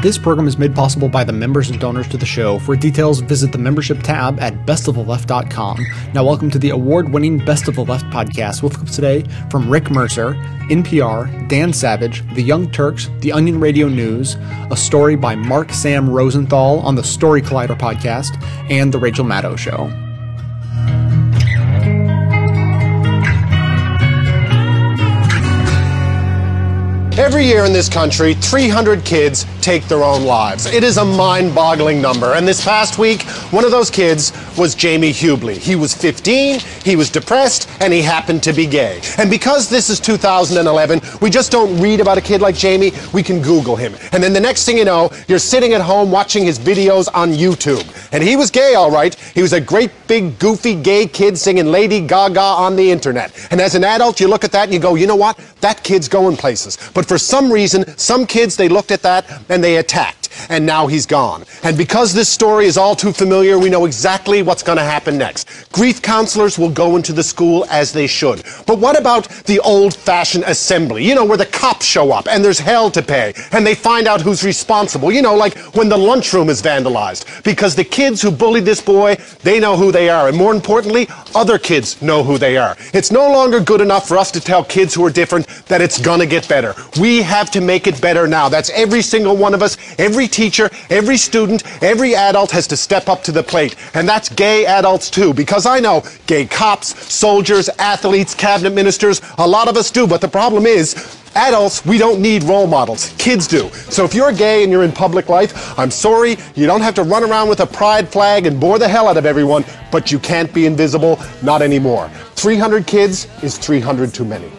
This program is made possible by the members and donors to the show. For details, visit the membership tab at bestoftheleft.com. Now, welcome to the award winning Best of the Left podcast with clips today from Rick Mercer, NPR, Dan Savage, The Young Turks, The Onion Radio News, a story by Mark Sam Rosenthal on the Story Collider podcast, and The Rachel Maddow Show. Every year in this country, 300 kids take their own lives. It is a mind boggling number. And this past week, one of those kids was Jamie Hubley. He was 15, he was depressed, and he happened to be gay. And because this is 2011, we just don't read about a kid like Jamie, we can Google him. And then the next thing you know, you're sitting at home watching his videos on YouTube. And he was gay, all right. He was a great big goofy gay kid singing Lady Gaga on the internet. And as an adult, you look at that and you go, you know what? That kid's going places. But for some reason, some kids, they looked at that and they attacked. And now he's gone. And because this story is all too familiar, we know exactly what's going to happen next. Grief counselors will go into the school as they should. But what about the old fashioned assembly? You know, where the cops show up and there's hell to pay and they find out who's responsible. You know, like when the lunchroom is vandalized. Because the kids who bullied this boy, they know who they are. And more importantly, other kids know who they are. It's no longer good enough for us to tell kids who are different that it's going to get better. We have to make it better now. That's every single one of us, every teacher, every student, every adult has to step up to the plate. And that's gay adults too, because I know gay cops, soldiers, athletes, cabinet ministers, a lot of us do. But the problem is, Adults, we don't need role models. Kids do. So if you're gay and you're in public life, I'm sorry, you don't have to run around with a pride flag and bore the hell out of everyone, but you can't be invisible, not anymore. 300 kids is 300 too many.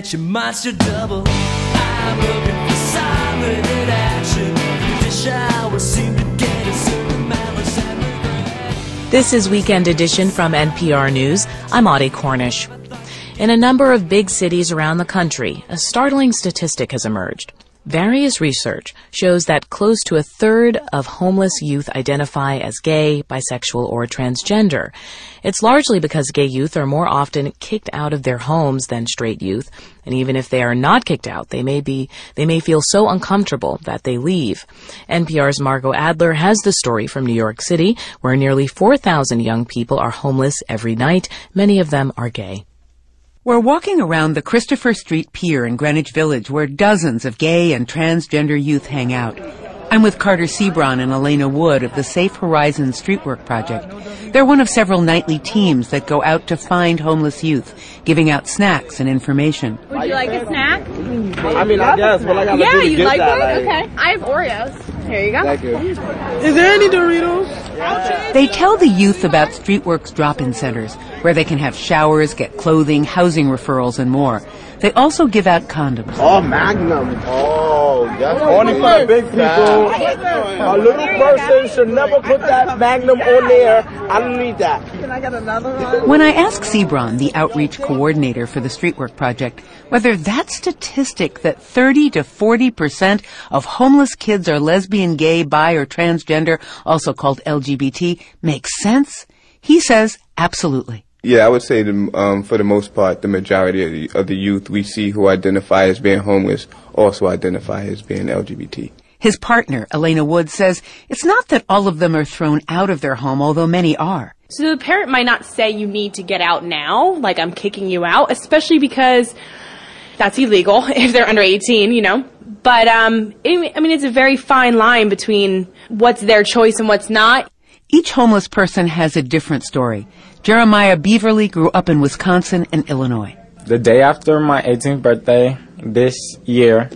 Met your monster double. I'm looking for solid action. The shower seemed to get a certain malice and regret. This is Weekend Edition from NPR News. I'm Audie Cornish. In a number of big cities around the country, a startling statistic has emerged. Various research shows that close to a third of homeless youth identify as gay, bisexual, or transgender. It's largely because gay youth are more often kicked out of their homes than straight youth, and even if they are not kicked out, they may be they may feel so uncomfortable that they leave. NPR's Margot Adler has the story from New York City, where nearly 4,000 young people are homeless every night. Many of them are gay. We're walking around the Christopher Street Pier in Greenwich Village where dozens of gay and transgender youth hang out. I'm with Carter Sebron and Elena Wood of the Safe Horizons Streetwork Project. They're one of several nightly teams that go out to find homeless youth, giving out snacks and information. Would you like a snack? I mean, I guess, but I gotta Yeah, do to you get like that, one? Okay. I have Oreos. Here you go. Thank you. Is there any Doritos? They tell the youth about Streetworks drop-in centers, where they can have showers, get clothing, housing referrals, and more. They also give out condoms. Oh, Magnum. Oh, that's only for the big people. A little person should never put that Magnum on there. I don't need that. Can I get another one? When I ask Sebron, the outreach coordinator for the Streetwork Project, whether that statistic that 30 to 40 percent of homeless kids are lesbian, gay, bi, or transgender, also called LGBT, makes sense, he says absolutely. Yeah, I would say the, um, for the most part, the majority of the, of the youth we see who identify as being homeless also identify as being LGBT. His partner, Elena Wood, says it's not that all of them are thrown out of their home, although many are. So the parent might not say you need to get out now, like I'm kicking you out, especially because that's illegal if they're under 18, you know. But um, it, I mean, it's a very fine line between what's their choice and what's not. Each homeless person has a different story. Jeremiah Beaverly grew up in Wisconsin and Illinois. The day after my 18th birthday this year,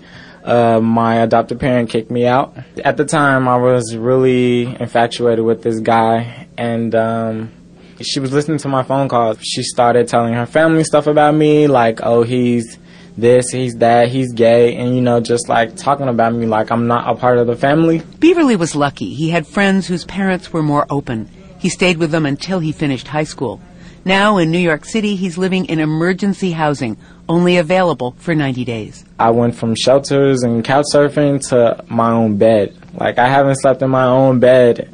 uh, my adopted parent kicked me out. At the time, I was really infatuated with this guy, and um, she was listening to my phone calls. She started telling her family stuff about me, like, oh, he's this, he's that, he's gay, and you know, just like talking about me like I'm not a part of the family. Beverly was lucky. He had friends whose parents were more open. He stayed with them until he finished high school. Now in New York City, he's living in emergency housing, only available for 90 days. I went from shelters and couch surfing to my own bed. Like I haven't slept in my own bed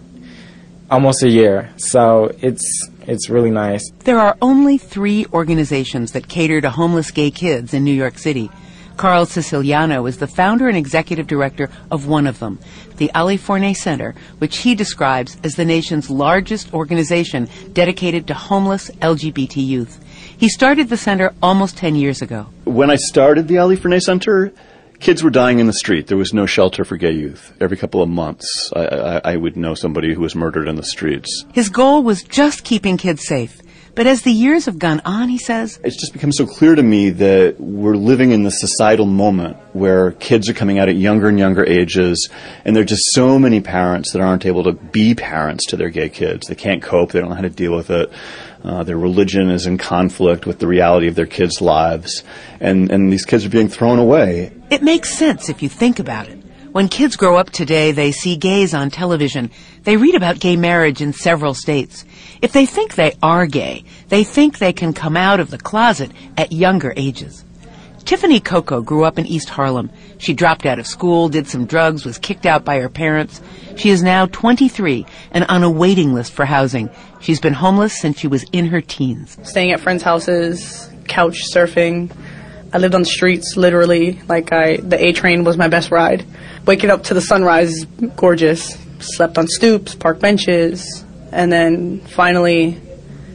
almost a year, so it's it's really nice. There are only three organizations that cater to homeless gay kids in New York City. Carl Siciliano is the founder and executive director of one of them, the Ali Forney Center, which he describes as the nation's largest organization dedicated to homeless LGBT youth. He started the center almost 10 years ago. When I started the Ali Forney Center, kids were dying in the street. There was no shelter for gay youth. Every couple of months, I, I, I would know somebody who was murdered in the streets. His goal was just keeping kids safe. But as the years have gone on, he says, It's just become so clear to me that we're living in the societal moment where kids are coming out at younger and younger ages, and there are just so many parents that aren't able to be parents to their gay kids. They can't cope, they don't know how to deal with it. Uh, their religion is in conflict with the reality of their kids' lives, and, and these kids are being thrown away. It makes sense if you think about it. When kids grow up today, they see gays on television. They read about gay marriage in several states. If they think they are gay, they think they can come out of the closet at younger ages. Tiffany Coco grew up in East Harlem. She dropped out of school, did some drugs, was kicked out by her parents. She is now 23 and on a waiting list for housing. She's been homeless since she was in her teens. Staying at friends' houses, couch surfing. I lived on the streets, literally. Like I, the A train was my best ride. Waking up to the sunrise is gorgeous. Slept on stoops, park benches, and then finally,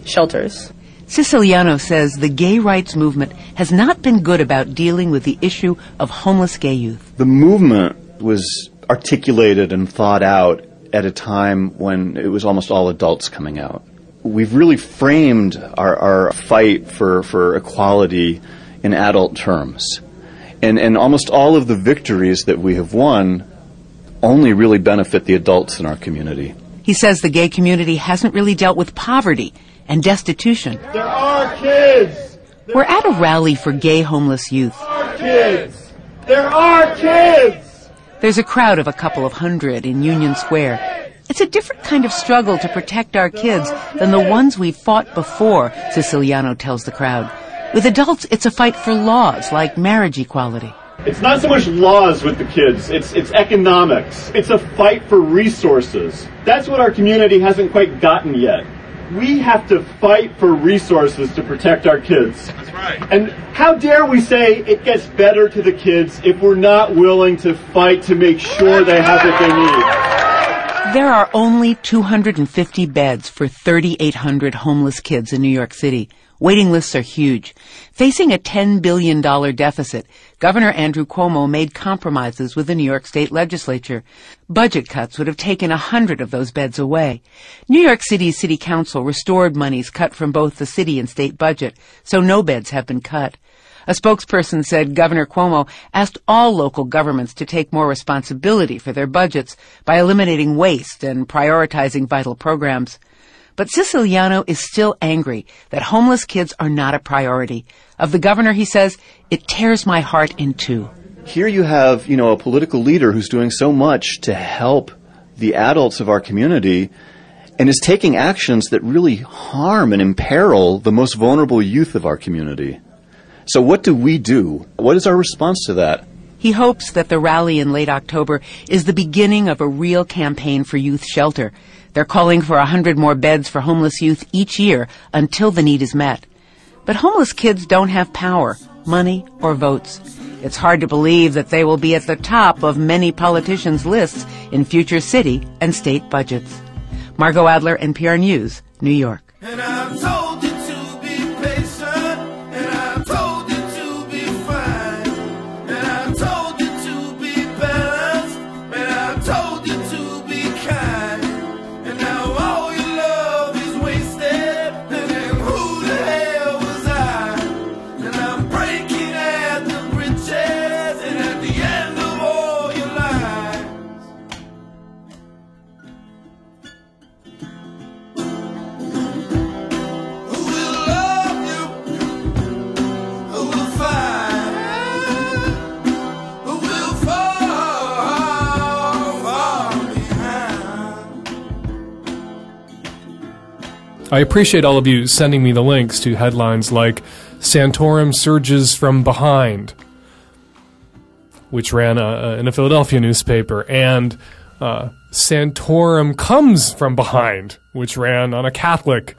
shelters. Siciliano says the gay rights movement has not been good about dealing with the issue of homeless gay youth. The movement was articulated and thought out at a time when it was almost all adults coming out. We've really framed our, our fight for, for equality in adult terms. And, and almost all of the victories that we have won only really benefit the adults in our community. He says the gay community hasn't really dealt with poverty and destitution. There are kids. We're at a rally for gay homeless youth. There are kids. There are kids. There's a crowd of a couple of hundred in Union Square. It's a different kind of struggle to protect our kids than the ones we've fought before, Siciliano tells the crowd. With adults, it's a fight for laws like marriage equality. It's not so much laws with the kids, it's, it's economics. It's a fight for resources. That's what our community hasn't quite gotten yet. We have to fight for resources to protect our kids. That's right. And how dare we say it gets better to the kids if we're not willing to fight to make sure they have what they need? There are only 250 beds for 3,800 homeless kids in New York City. Waiting lists are huge. Facing a $10 billion deficit, Governor Andrew Cuomo made compromises with the New York State legislature. Budget cuts would have taken a hundred of those beds away. New York City's City Council restored monies cut from both the city and state budget, so no beds have been cut. A spokesperson said Governor Cuomo asked all local governments to take more responsibility for their budgets by eliminating waste and prioritizing vital programs. But Siciliano is still angry that homeless kids are not a priority. Of the governor, he says, it tears my heart in two. Here you have, you know, a political leader who's doing so much to help the adults of our community and is taking actions that really harm and imperil the most vulnerable youth of our community. So what do we do? What is our response to that? He hopes that the rally in late October is the beginning of a real campaign for youth shelter. They're calling for a hundred more beds for homeless youth each year until the need is met. But homeless kids don't have power, money, or votes. It's hard to believe that they will be at the top of many politicians' lists in future city and state budgets. Margot Adler, NPR News, New York. I appreciate all of you sending me the links to headlines like Santorum surges from behind, which ran uh, in a Philadelphia newspaper, and uh, Santorum comes from behind, which ran on a Catholic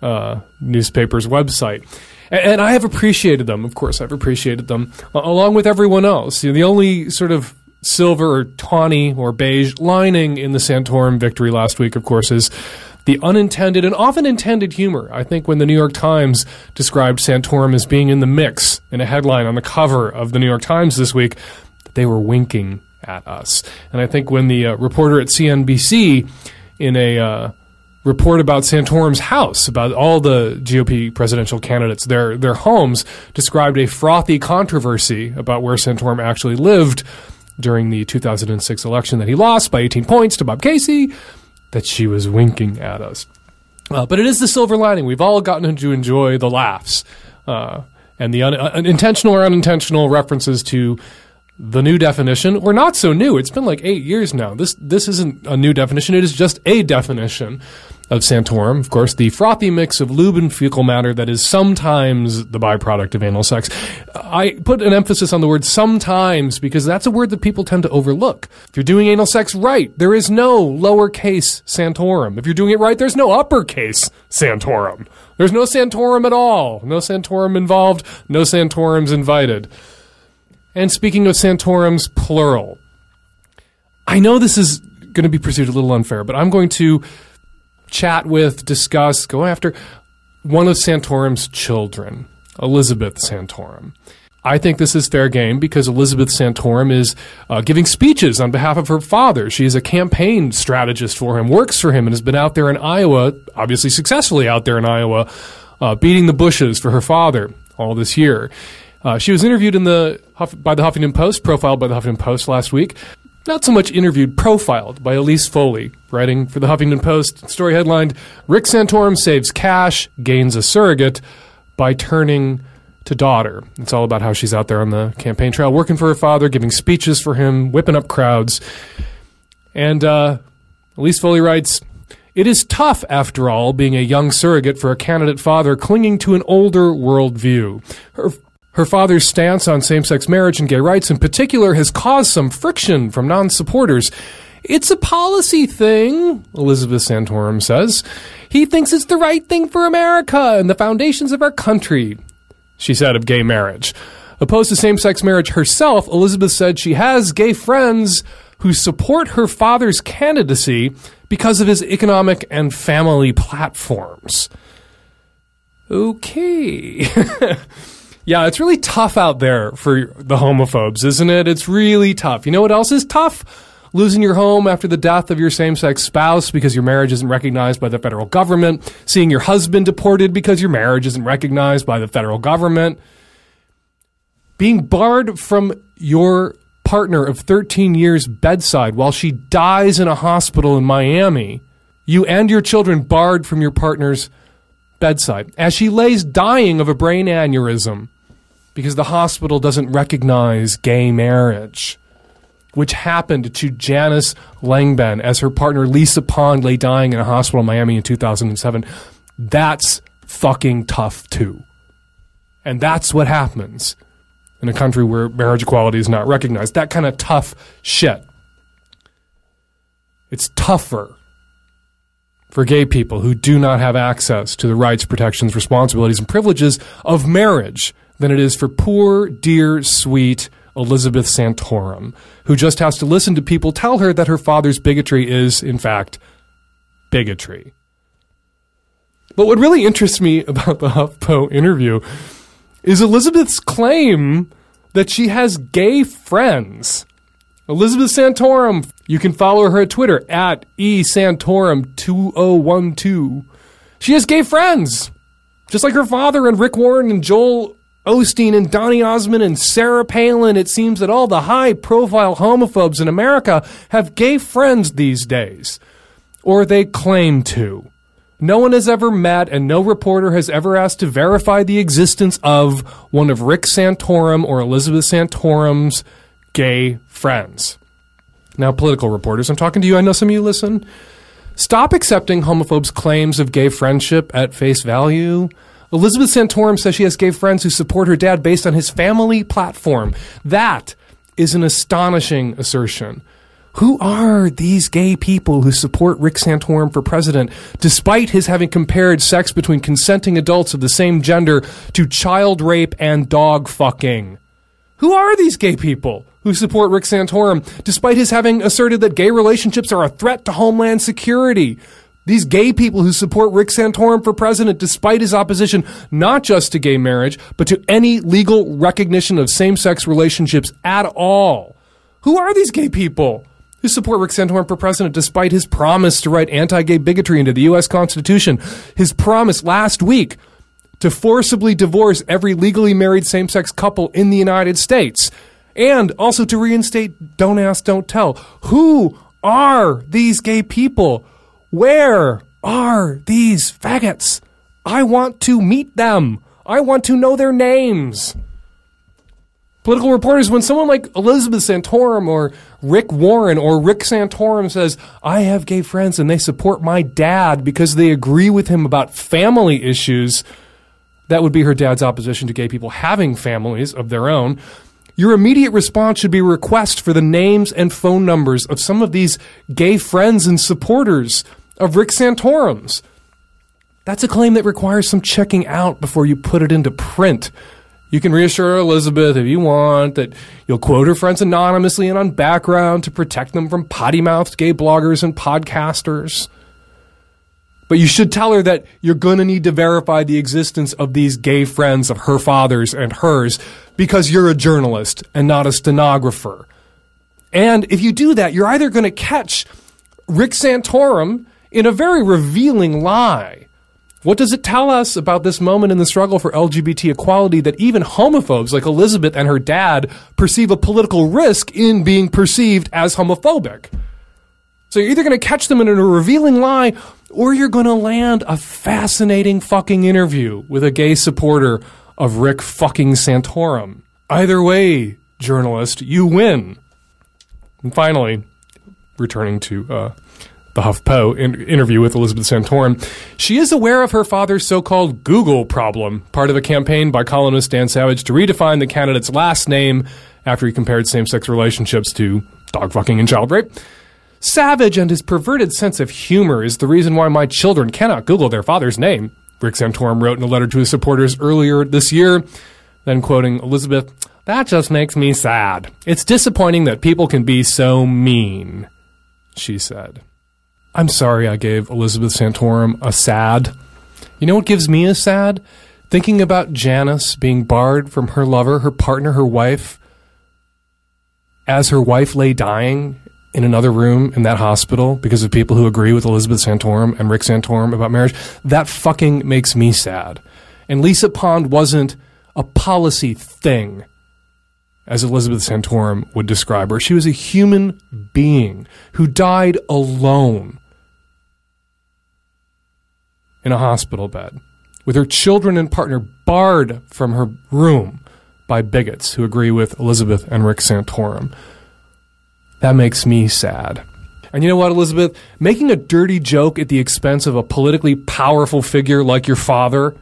uh, newspaper's website. And, and I have appreciated them, of course, I've appreciated them, uh, along with everyone else. You know, the only sort of silver or tawny or beige lining in the Santorum victory last week, of course, is the unintended and often intended humor. I think when the New York Times described Santorum as being in the mix in a headline on the cover of the New York Times this week, they were winking at us. And I think when the uh, reporter at CNBC in a uh, report about Santorum's house, about all the GOP presidential candidates, their their homes, described a frothy controversy about where Santorum actually lived during the 2006 election that he lost by 18 points to Bob Casey, that she was winking at us. Uh, but it is the silver lining. We've all gotten to enjoy the laughs uh, and the un- uh, intentional or unintentional references to the new definition, or not so new. It's been like eight years now. This this isn't a new definition. It is just a definition of Santorum. Of course, the frothy mix of lube and fecal matter that is sometimes the byproduct of anal sex. I put an emphasis on the word sometimes because that's a word that people tend to overlook. If you're doing anal sex right, there is no lowercase Santorum. If you're doing it right, there's no uppercase Santorum. There's no Santorum at all. No Santorum involved. No Santorums invited. And speaking of Santorums, plural. I know this is going to be perceived a little unfair, but I'm going to chat with, discuss, go after one of Santorum's children, Elizabeth Santorum. I think this is fair game because Elizabeth Santorum is uh, giving speeches on behalf of her father. She is a campaign strategist for him, works for him, and has been out there in Iowa, obviously successfully out there in Iowa, uh, beating the bushes for her father all this year. Uh, she was interviewed in the by the Huffington Post, profiled by the Huffington Post last week. Not so much interviewed, profiled by Elise Foley, writing for the Huffington Post. Story headlined Rick Santorum saves cash, gains a surrogate by turning to daughter. It's all about how she's out there on the campaign trail, working for her father, giving speeches for him, whipping up crowds. And uh, Elise Foley writes It is tough, after all, being a young surrogate for a candidate father clinging to an older worldview. Her her father's stance on same sex marriage and gay rights in particular has caused some friction from non supporters. It's a policy thing, Elizabeth Santorum says. He thinks it's the right thing for America and the foundations of our country, she said of gay marriage. Opposed to same sex marriage herself, Elizabeth said she has gay friends who support her father's candidacy because of his economic and family platforms. Okay. Yeah, it's really tough out there for the homophobes, isn't it? It's really tough. You know what else is tough? Losing your home after the death of your same sex spouse because your marriage isn't recognized by the federal government. Seeing your husband deported because your marriage isn't recognized by the federal government. Being barred from your partner of 13 years bedside while she dies in a hospital in Miami. You and your children barred from your partner's bedside as she lays dying of a brain aneurysm because the hospital doesn't recognize gay marriage, which happened to Janice Langbehn as her partner Lisa Pond lay dying in a hospital in Miami in 2007. That's fucking tough too. And that's what happens in a country where marriage equality is not recognized. That kind of tough shit. It's tougher for gay people who do not have access to the rights, protections, responsibilities, and privileges of marriage than it is for poor, dear, sweet Elizabeth Santorum, who just has to listen to people tell her that her father's bigotry is, in fact, bigotry. But what really interests me about the HuffPo interview is Elizabeth's claim that she has gay friends. Elizabeth Santorum, you can follow her at Twitter at esantorum2012. She has gay friends, just like her father and Rick Warren and Joel Osteen and Donny Osmond and Sarah Palin. It seems that all the high profile homophobes in America have gay friends these days. Or they claim to. No one has ever met, and no reporter has ever asked to verify the existence of one of Rick Santorum or Elizabeth Santorum's gay friends. Now, political reporters, I'm talking to you. I know some of you listen. Stop accepting homophobes' claims of gay friendship at face value. Elizabeth Santorum says she has gay friends who support her dad based on his family platform. That is an astonishing assertion. Who are these gay people who support Rick Santorum for president, despite his having compared sex between consenting adults of the same gender to child rape and dog fucking? Who are these gay people who support Rick Santorum, despite his having asserted that gay relationships are a threat to homeland security? These gay people who support Rick Santorum for president, despite his opposition not just to gay marriage, but to any legal recognition of same sex relationships at all. Who are these gay people? who support Rick Santorum for president despite his promise to write anti-gay bigotry into the U.S. Constitution. His promise last week to forcibly divorce every legally married same-sex couple in the United States. And also to reinstate Don't Ask, Don't Tell. Who are these gay people? Where are these faggots? I want to meet them. I want to know their names political reporters when someone like Elizabeth Santorum or Rick Warren or Rick Santorum says, I have gay friends and they support my dad because they agree with him about family issues. That would be her dad's opposition to gay people having families of their own. Your immediate response should be a request for the names and phone numbers of some of these gay friends and supporters of Rick Santorum's. That's a claim that requires some checking out before you put it into print. You can reassure Elizabeth if you want that you'll quote her friends anonymously and on background to protect them from potty mouthed gay bloggers and podcasters. But you should tell her that you're going to need to verify the existence of these gay friends of her father's and hers because you're a journalist and not a stenographer. And if you do that, you're either going to catch Rick Santorum in a very revealing lie what does it tell us about this moment in the struggle for LGBT equality that even homophobes like Elizabeth and her dad perceive a political risk in being perceived as homophobic? So you're either going to catch them in a revealing lie or you're going to land a fascinating fucking interview with a gay supporter of Rick fucking Santorum. Either way, journalist, you win. And finally, returning to uh, the HuffPo in- interview with Elizabeth Santorum, she is aware of her father's so-called Google problem, part of a campaign by columnist Dan Savage to redefine the candidate's last name after he compared same-sex relationships to dog fucking and child rape. Savage and his perverted sense of humor is the reason why my children cannot Google their father's name, Rick Santorum wrote in a letter to his supporters earlier this year. Then quoting Elizabeth, that just makes me sad. It's disappointing that people can be so mean, she said. I'm sorry I gave Elizabeth Santorum a sad. You know what gives me a sad? Thinking about Janice being barred from her lover, her partner, her wife, as her wife lay dying in another room in that hospital because of people who agree with Elizabeth Santorum and Rick Santorum about marriage. That fucking makes me sad. And Lisa Pond wasn't a policy thing as Elizabeth Santorum would describe her. She was a human being who died alone in a hospital bed, with her children and partner barred from her room by bigots who agree with Elizabeth and Rick Santorum. That makes me sad. And you know what, Elizabeth? Making a dirty joke at the expense of a politically powerful figure like your father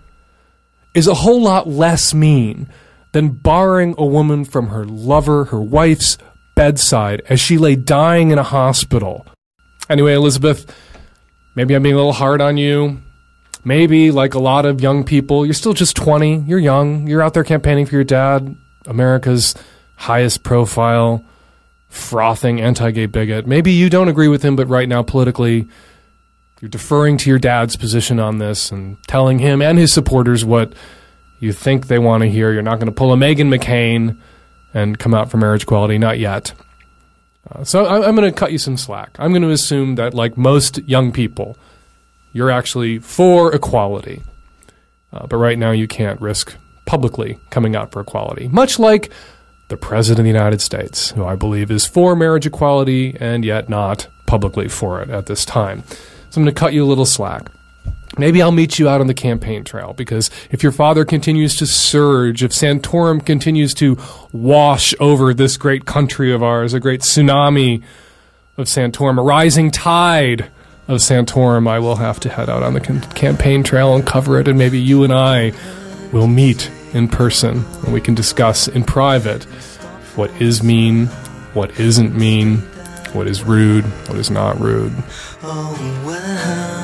is a whole lot less mean than barring a woman from her lover, her wife's bedside as she lay dying in a hospital. Anyway, Elizabeth, maybe I'm being a little hard on you maybe like a lot of young people, you're still just 20, you're young, you're out there campaigning for your dad, America's highest profile, frothing anti gay bigot. Maybe you don't agree with him, but right now, politically, you're deferring to your dad's position on this and telling him and his supporters what you think they want to hear. You're not going to pull a Meghan McCain and come out for marriage equality, not yet. Uh, so I, I'm going to cut you some slack. I'm going to assume that, like most young people, you're actually for equality. Uh, but right now, you can't risk publicly coming out for equality, much like the President of the United States, who I believe is for marriage equality and yet not publicly for it at this time. So I'm going to cut you a little slack. Maybe I'll meet you out on the campaign trail because if your father continues to surge, if Santorum continues to wash over this great country of ours, a great tsunami of Santorum, a rising tide of Santorum, I will have to head out on the campaign trail and cover it, and maybe you and I will meet in person and we can discuss in private what is mean, what isn't mean, what is rude, what is not rude. Oh,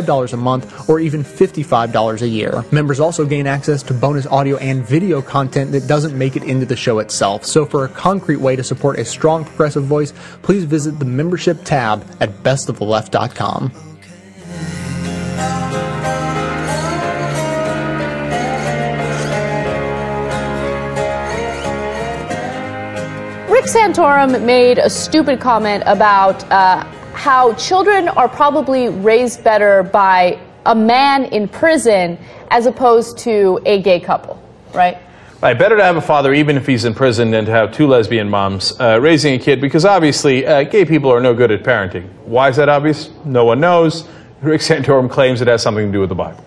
a month or even $55 a year. Members also gain access to bonus audio and video content that doesn't make it into the show itself. So for a concrete way to support a strong progressive voice, please visit the membership tab at bestoftheleft.com. Rick Santorum made a stupid comment about uh, how children are probably raised better by a man in prison as opposed to a gay couple, right? Right, better to have a father even if he's in prison than to have two lesbian moms uh, raising a kid because obviously uh, gay people are no good at parenting. Why is that obvious? No one knows. Rick Santorum claims it has something to do with the Bible.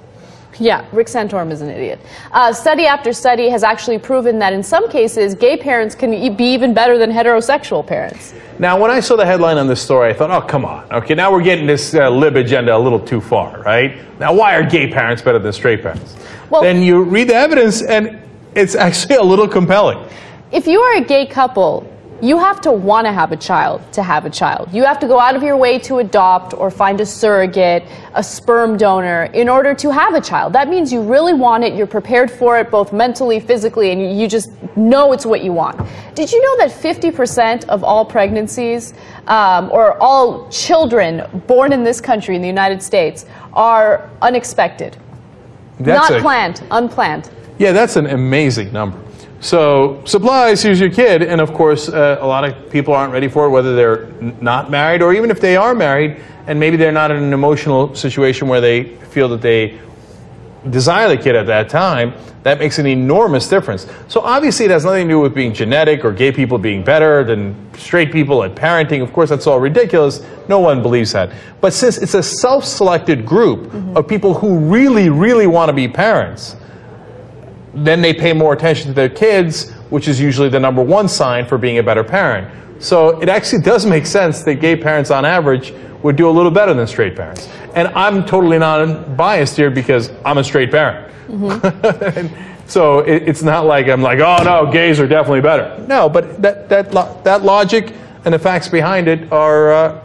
Yeah, Rick Santorum is an idiot. Uh, study after study has actually proven that in some cases, gay parents can e- be even better than heterosexual parents. Now, when I saw the headline on this story, I thought, oh, come on. Okay, now we're getting this uh, lib agenda a little too far, right? Now, why are gay parents better than straight parents? Well- then you read the evidence, and it's actually a little compelling. If you are a gay couple, you have to want to have a child to have a child. You have to go out of your way to adopt or find a surrogate, a sperm donor, in order to have a child. That means you really want it, you're prepared for it both mentally, physically, and you- just know it's what you want. Did you know that 50% of all pregnancies um, or all children born in this country, in the United States, are unexpected? That's Not a- planned, unplanned. Yeah, that's an amazing number. So, supplies, here's your kid, and of course, uh, a lot of people aren't ready for it, whether they're n- not married or even if they are married, and maybe they're not in an emotional situation where they feel that they desire the kid at that time. That makes an enormous difference. So, obviously, it has nothing to do with being genetic or gay people being better than straight people at parenting. Of course, that's all ridiculous. No one believes that. But since it's a self selected group of people who really, really want to be parents, then they pay more attention to their kids, which is usually the number one sign for being a better parent. So it actually does make sense that gay parents, on average, would do a little better than straight parents. And I'm totally not biased here because I'm a straight parent. So it, it's not like I'm like, oh no, gays are definitely better. No, but that that lo- that logic and the facts behind it are, uh,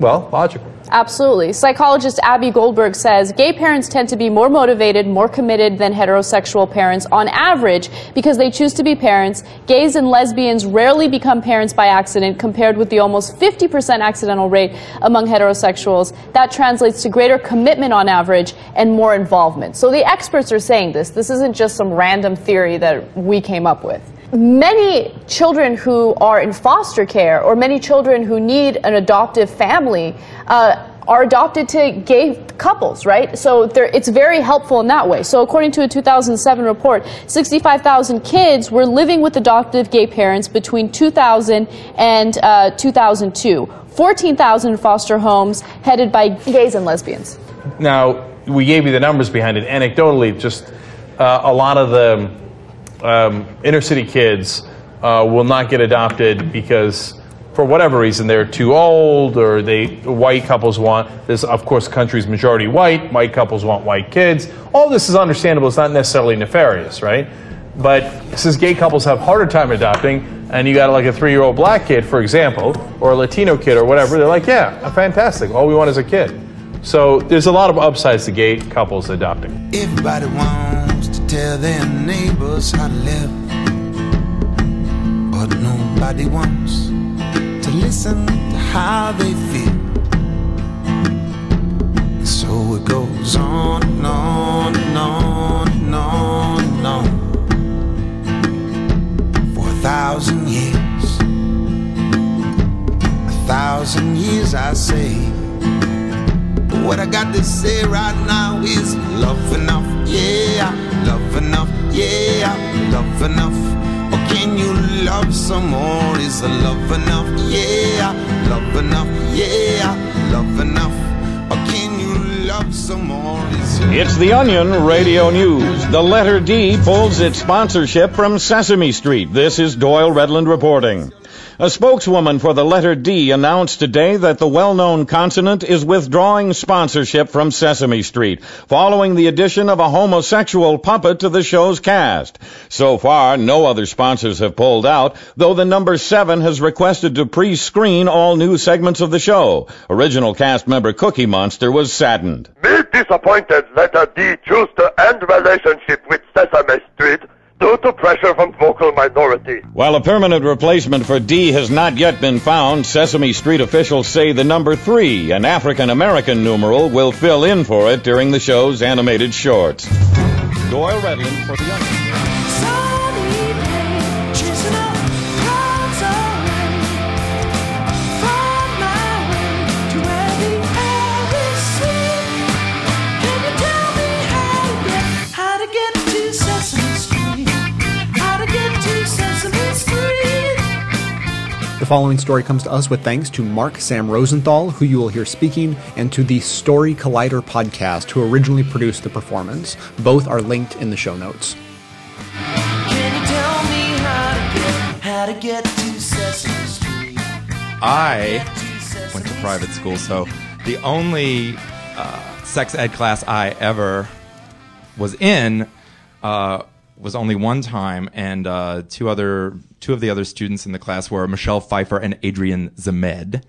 well, logical. Absolutely. Psychologist Abbie Goldberg says gay parents tend to be more motivated, more committed than heterosexual parents on average because they choose to be parents. Gays and lesbians rarely become parents by accident compared with the almost 50% accidental rate among heterosexuals. That translates to greater commitment on average and more involvement. So the experts are saying this. This isn't just some random theory that we came up with many children who are in foster care or many children who need an adoptive family uh, are adopted to gay couples, right? So it's very helpful in that way. So according to a 2007 report, 65,000 kids were living with adoptive gay parents between 2000 and uh, 2002. 14,000 foster homes headed by gays and lesbians. Now, we gave you the numbers behind it. Anecdotally, just uh, a lot of the um, inner city kids uh, will not get adopted because, for whatever reason, they're too old or they white couples want. This, of course, the country's majority white. White couples want white kids. All this is understandable. It's not necessarily nefarious, right? But since gay couples have harder time adopting, and you got like a three-year-old black kid, for example, or a Latino kid or whatever, they're like, yeah, fantastic. All we want is a kid. So there's a lot of upsides to gay couples adopting. Everybody wants tell their neighbors how to live. But nobody wants to listen to how they feel. So it goes on and on and on and on and on for a thousand years. A thousand years, I say. What I got to say right now is love enough, yeah, love enough, yeah, love enough. Or can you love some more? Is love enough, yeah, love enough, yeah, love enough. Or can you love some more? It's the Onion Radio News. The letter D pulls its sponsorship from Sesame Street. This is Doyle Redland reporting. A spokeswoman for the letter D announced today that the well-known consonant is withdrawing sponsorship from Sesame Street, following the addition of a homosexual puppet to the show's cast. So far, no other sponsors have pulled out, though the number seven has requested to pre-screen all new segments of the show. Original cast member Cookie Monster was saddened. Me disappointed letter D choose to end relationship with Sesame Street due to pressure from vocal minority. While a permanent replacement for D has not yet been found, Sesame Street officials say the number three, an African American numeral, will fill in for it during the show's animated shorts. Doyle Redland for the. Following story comes to us with thanks to Mark Sam Rosenthal, who you will hear speaking, and to the Story Collider podcast, who originally produced the performance. Both are linked in the show notes. Can you tell me how to get, how to get to Sesame Street? I went to private school, so the only uh, sex ed class I ever was in uh, was only one time, and uh, two other two of the other students in the class were Michelle Pfeiffer and Adrian Zmed.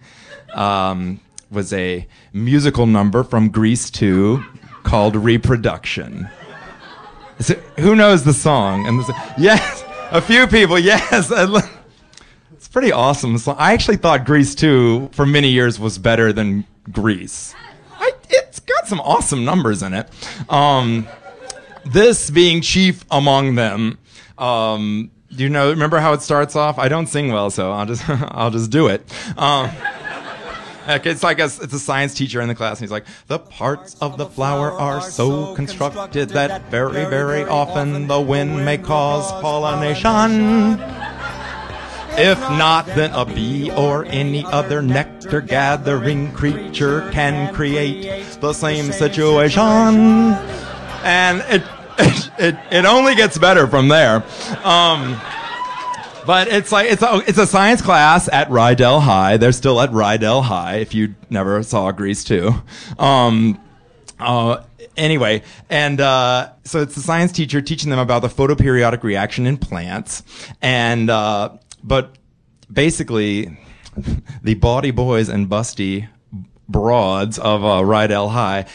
Um, was a musical number from Grease 2 called Reproduction. It- who knows the song? And yes, a few people. Yes, it's pretty awesome. So I actually thought Grease 2 for many years was better than Grease. I, it's got some awesome numbers in it. Um, this being chief among them. Um, do you know? Remember how it starts off? I don't sing well, so I'll just I'll just do it. Um, it's like a, it's a science teacher in the class, and he's like, "The parts of the flower are so constructed that very, very often the wind may cause pollination." If not, then a bee or any other nectar gathering creature can create the same situation. And it, it, it, it only gets better from there. Um, but it's like it's a, it's a science class at Rydell High. They're still at Rydell High. If you never saw Grease 2. Um, uh, anyway, and uh, so it's the science teacher teaching them about the photoperiodic reaction in plants, and uh, but basically, the bawdy boys and busty broads of uh, Rydell High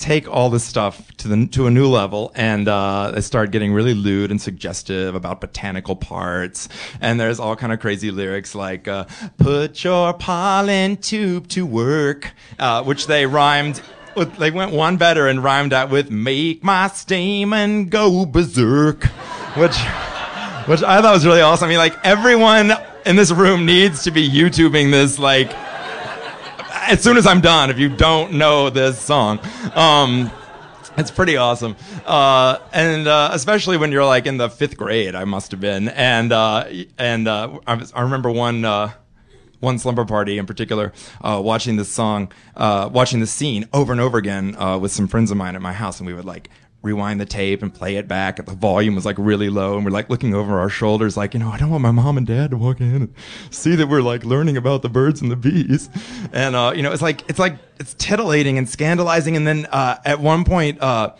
take all this stuff to the to a new level and uh, they start getting really lewd and suggestive about botanical parts. And there's all kind of crazy lyrics like uh, put your pollen tube to work uh, which they rhymed with, they went one better and rhymed out with make my stamen go berserk which which I thought was really awesome. I mean like everyone in this room needs to be YouTubing this like as soon as I'm done, if you don't know this song. Um, it's pretty awesome. Uh, and, uh, especially when you're like in the fifth grade, I must have been. And, uh, and, uh, I, was- I remember one, uh, one slumber party in particular, uh, watching this song, uh, watching this scene over and over again, uh, with some friends of mine at my house. And we would like rewind the tape and play it back. and The volume was like really low. And we're like looking over our shoulders, like, you know, I don't want my mom and dad to walk in and see that we're like learning about the birds and the bees. And, uh, you know, it's like, it's like, it's titillating and scandalizing. And then, uh, at one point, uh,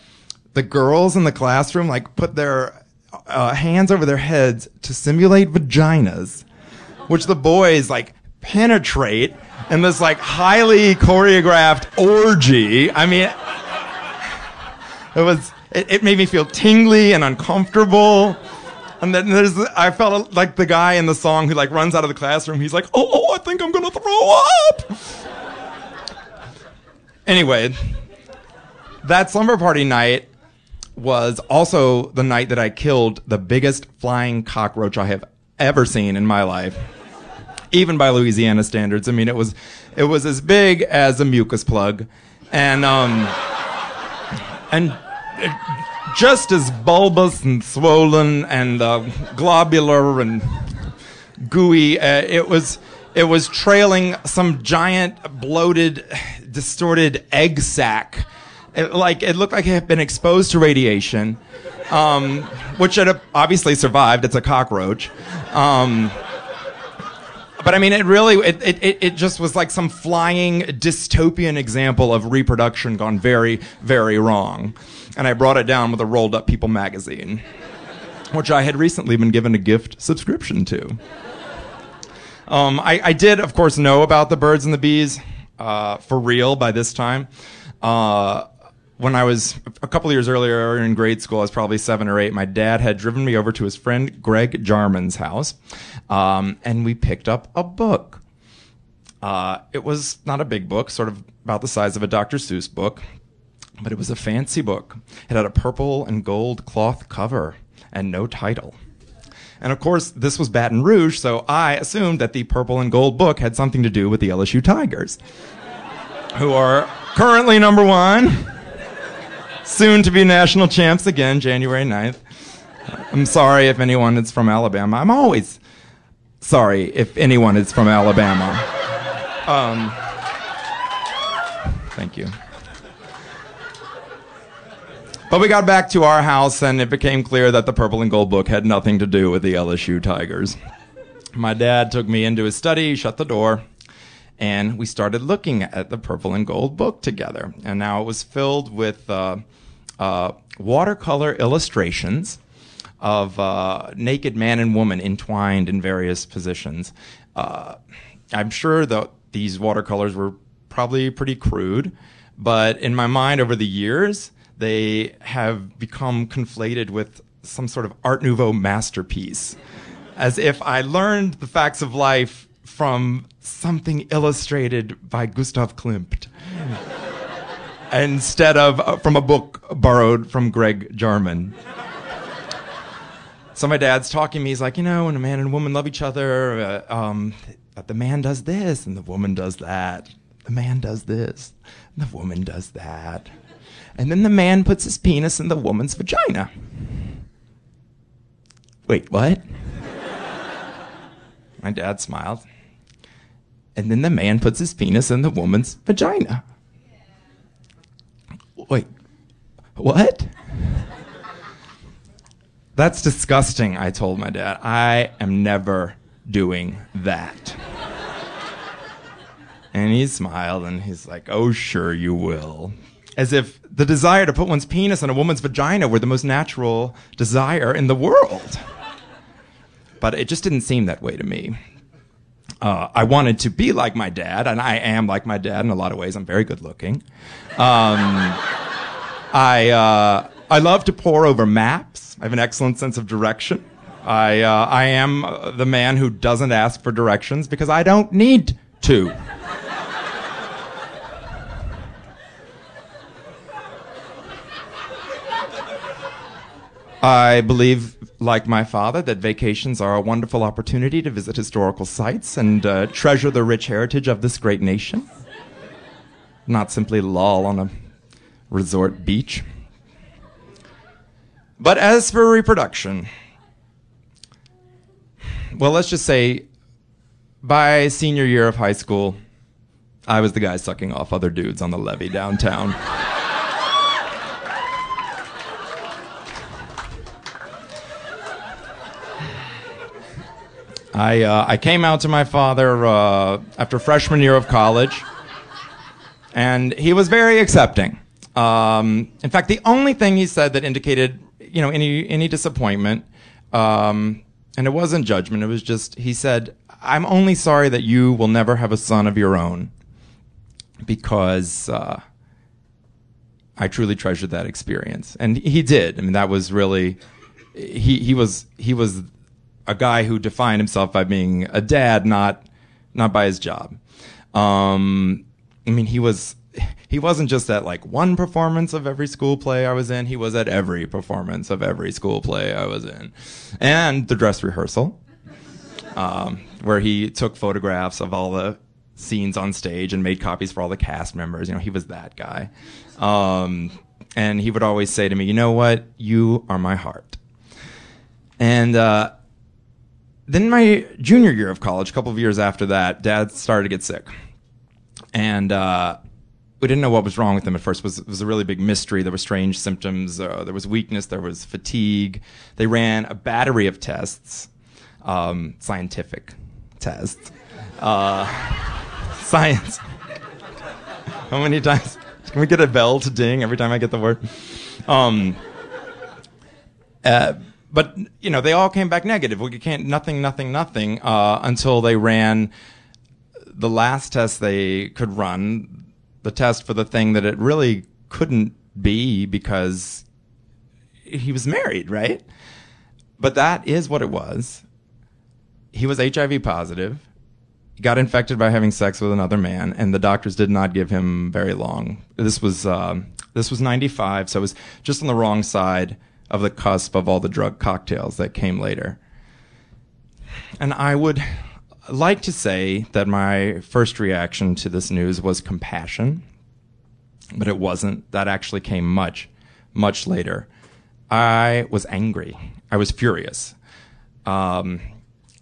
the girls in the classroom like put their, uh, hands over their heads to simulate vaginas, which the boys like penetrate in this like highly choreographed orgy. I mean, it was, it, it made me feel tingly and uncomfortable. And then there's, I felt like the guy in the song who like runs out of the classroom. He's like, oh, oh I think I'm gonna throw up. Anyway, that slumber party night was also the night that I killed the biggest flying cockroach I have ever seen in my life. Even by Louisiana standards. I mean, it was, it was as big as a mucus plug. and um, and uh, just as bulbous and swollen and uh, globular and gooey. Uh, it was it was trailing some giant bloated, distorted egg sac. It, like it looked like it had been exposed to radiation, um, which had obviously survived. It's a cockroach. Um, but I mean, it really, it, it, it just was like some flying dystopian example of reproduction gone very, very wrong. And I brought it down with a rolled up People magazine, which I had recently been given a gift subscription to. Um, I, I, did, of course, know about the birds and the bees uh, for real by this time. Uh, when I was a couple years earlier in grade school, I was probably seven or eight. My dad had driven me over to his friend Greg Jarman's house, um, and we picked up a book. Uh, it was not a big book, sort of about the size of a Dr. Seuss book, but it was a fancy book. It had a purple and gold cloth cover and no title. And of course, this was Baton Rouge, so I assumed that the purple and gold book had something to do with the LSU Tigers, who are currently number one soon to be national champs again, January 9th. I'm sorry if anyone is from Alabama. I'm always sorry if anyone is from Alabama. Um, thank you. But we got back to our house, and it became clear that the purple and gold book had nothing to do with the LSU Tigers. My dad took me into his study, shut the door, and we started looking at the purple and gold book together. And now it was filled with uh, uh, watercolor illustrations of uh, naked man and woman entwined in various positions. Uh, I'm sure that these watercolors were probably pretty crude, but in my mind over the years, they have become conflated with some sort of Art Nouveau masterpiece. As if I learned the facts of life from something illustrated by Gustav Klimt instead of uh, from a book borrowed from Greg Jarman. So my dad's talking to me. He's like, you know, when a man and a woman love each other, uh, um, the man does this and the woman does that. The man does this, and the woman does that. And then the man puts his penis in the woman's vagina. Wait, what? My dad smiled. And then the man puts his penis in the woman's vagina. Wait, what? That's disgusting, I told my dad. I am never doing that. And he smiled and he's like, Oh, sure, you will. As if the desire to put one's penis in a woman's vagina were the most natural desire in the world. But it just didn't seem that way to me. Uh, I wanted to be like my dad, and I am like my dad in a lot of ways. I'm very good looking. Um, I, uh, I love to pore over maps. I have an excellent sense of direction. I, uh, I am the man who doesn't ask for directions because I don't need to. I believe, like my father, that vacations are a wonderful opportunity to visit historical sites and uh, treasure the rich heritage of this great nation. Not simply loll on a resort beach. But as for reproduction, well, let's just say by senior year of high school, I was the guy sucking off other dudes on the levee downtown. I, uh, I came out to my father uh, after freshman year of college, and he was very accepting. Um, in fact, the only thing he said that indicated, you know, any any disappointment, um, and it wasn't judgment. It was just he said, "I'm only sorry that you will never have a son of your own, because uh, I truly treasured that experience." And he did. I mean, that was really he he was he was a guy who defined himself by being a dad, not not by his job. Um, I mean, he was he wasn't just at like one performance of every school play I was in. He was at every performance of every school play I was in, and the dress rehearsal, um, where he took photographs of all the scenes on stage and made copies for all the cast members. You know, he was that guy. Um, and he would always say to me, "You know what? You are my heart." And uh, then my junior year of college, a couple of years after that, Dad started to get sick, and uh, we didn't know what was wrong with him at first. It was, it was a really big mystery. There were strange symptoms. Uh, there was weakness. There was fatigue. They ran a battery of tests, um, scientific tests, uh, science. How many times can we get a bell to ding every time I get the word? Um, uh, but you know, they all came back negative. We can't nothing, nothing, nothing uh, until they ran the last test they could run, the test for the thing that it really couldn't be because he was married, right? But that is what it was. He was HIV positive. He got infected by having sex with another man, and the doctors did not give him very long. This was um, this was '95, so it was just on the wrong side of the cusp of all the drug cocktails that came later. And I would like to say that my first reaction to this news was compassion, but it wasn't. That actually came much, much later. I was angry. I was furious. Um,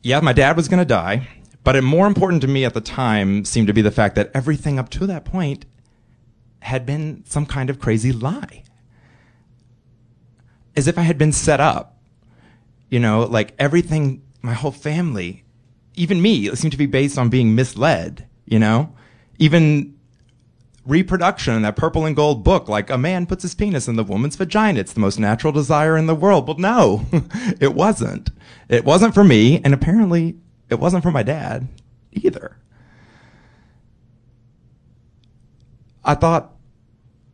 yeah, my dad was going to die, but it, more important to me at the time seemed to be the fact that everything up to that point had been some kind of crazy lie. As if I had been set up. You know, like everything, my whole family, even me, seemed to be based on being misled, you know? Even reproduction in that purple and gold book, like a man puts his penis in the woman's vagina. It's the most natural desire in the world. But no, it wasn't. It wasn't for me, and apparently it wasn't for my dad either. I thought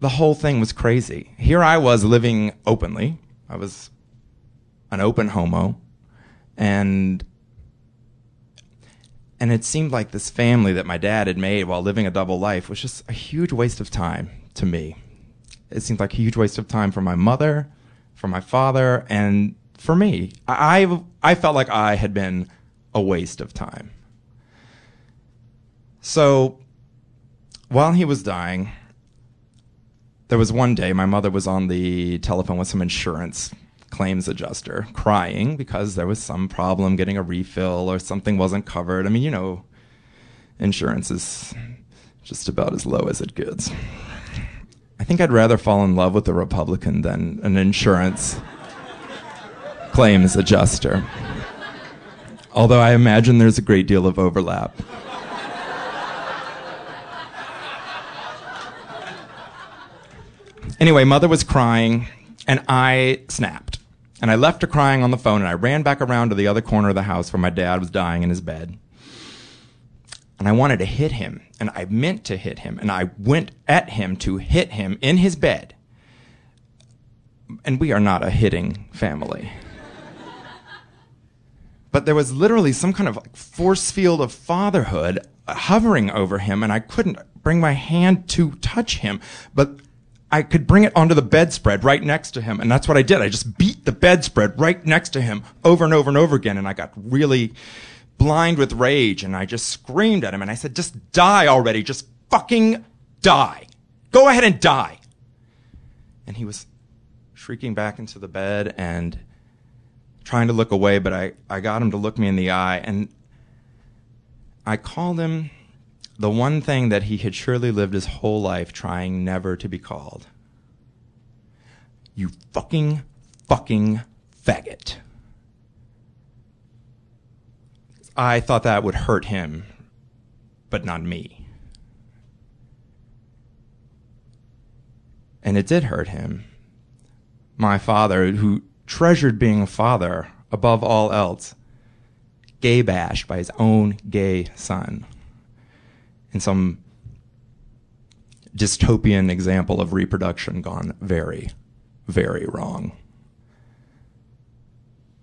the whole thing was crazy. Here I was living openly. I was an open homo, and and it seemed like this family that my dad had made while living a double life was just a huge waste of time to me. It seemed like a huge waste of time for my mother, for my father, and for me. I, I, I felt like I had been a waste of time. So while he was dying, there was one day my mother was on the telephone with some insurance claims adjuster crying because there was some problem getting a refill or something wasn't covered. I mean, you know, insurance is just about as low as it gets. I think I'd rather fall in love with a Republican than an insurance claims adjuster. Although I imagine there's a great deal of overlap. Anyway, mother was crying, and I snapped. And I left her crying on the phone, and I ran back around to the other corner of the house where my dad was dying in his bed. And I wanted to hit him, and I meant to hit him, and I went at him to hit him in his bed. And we are not a hitting family. but there was literally some kind of like force field of fatherhood hovering over him, and I couldn't bring my hand to touch him. But I could bring it onto the bedspread right next to him. And that's what I did. I just beat the bedspread right next to him over and over and over again. And I got really blind with rage and I just screamed at him and I said, just die already. Just fucking die. Go ahead and die. And he was shrieking back into the bed and trying to look away, but I, I got him to look me in the eye and I called him the one thing that he had surely lived his whole life trying never to be called. You fucking, fucking faggot. I thought that would hurt him, but not me. And it did hurt him. My father, who treasured being a father above all else, gay bashed by his own gay son in some dystopian example of reproduction gone very, very wrong.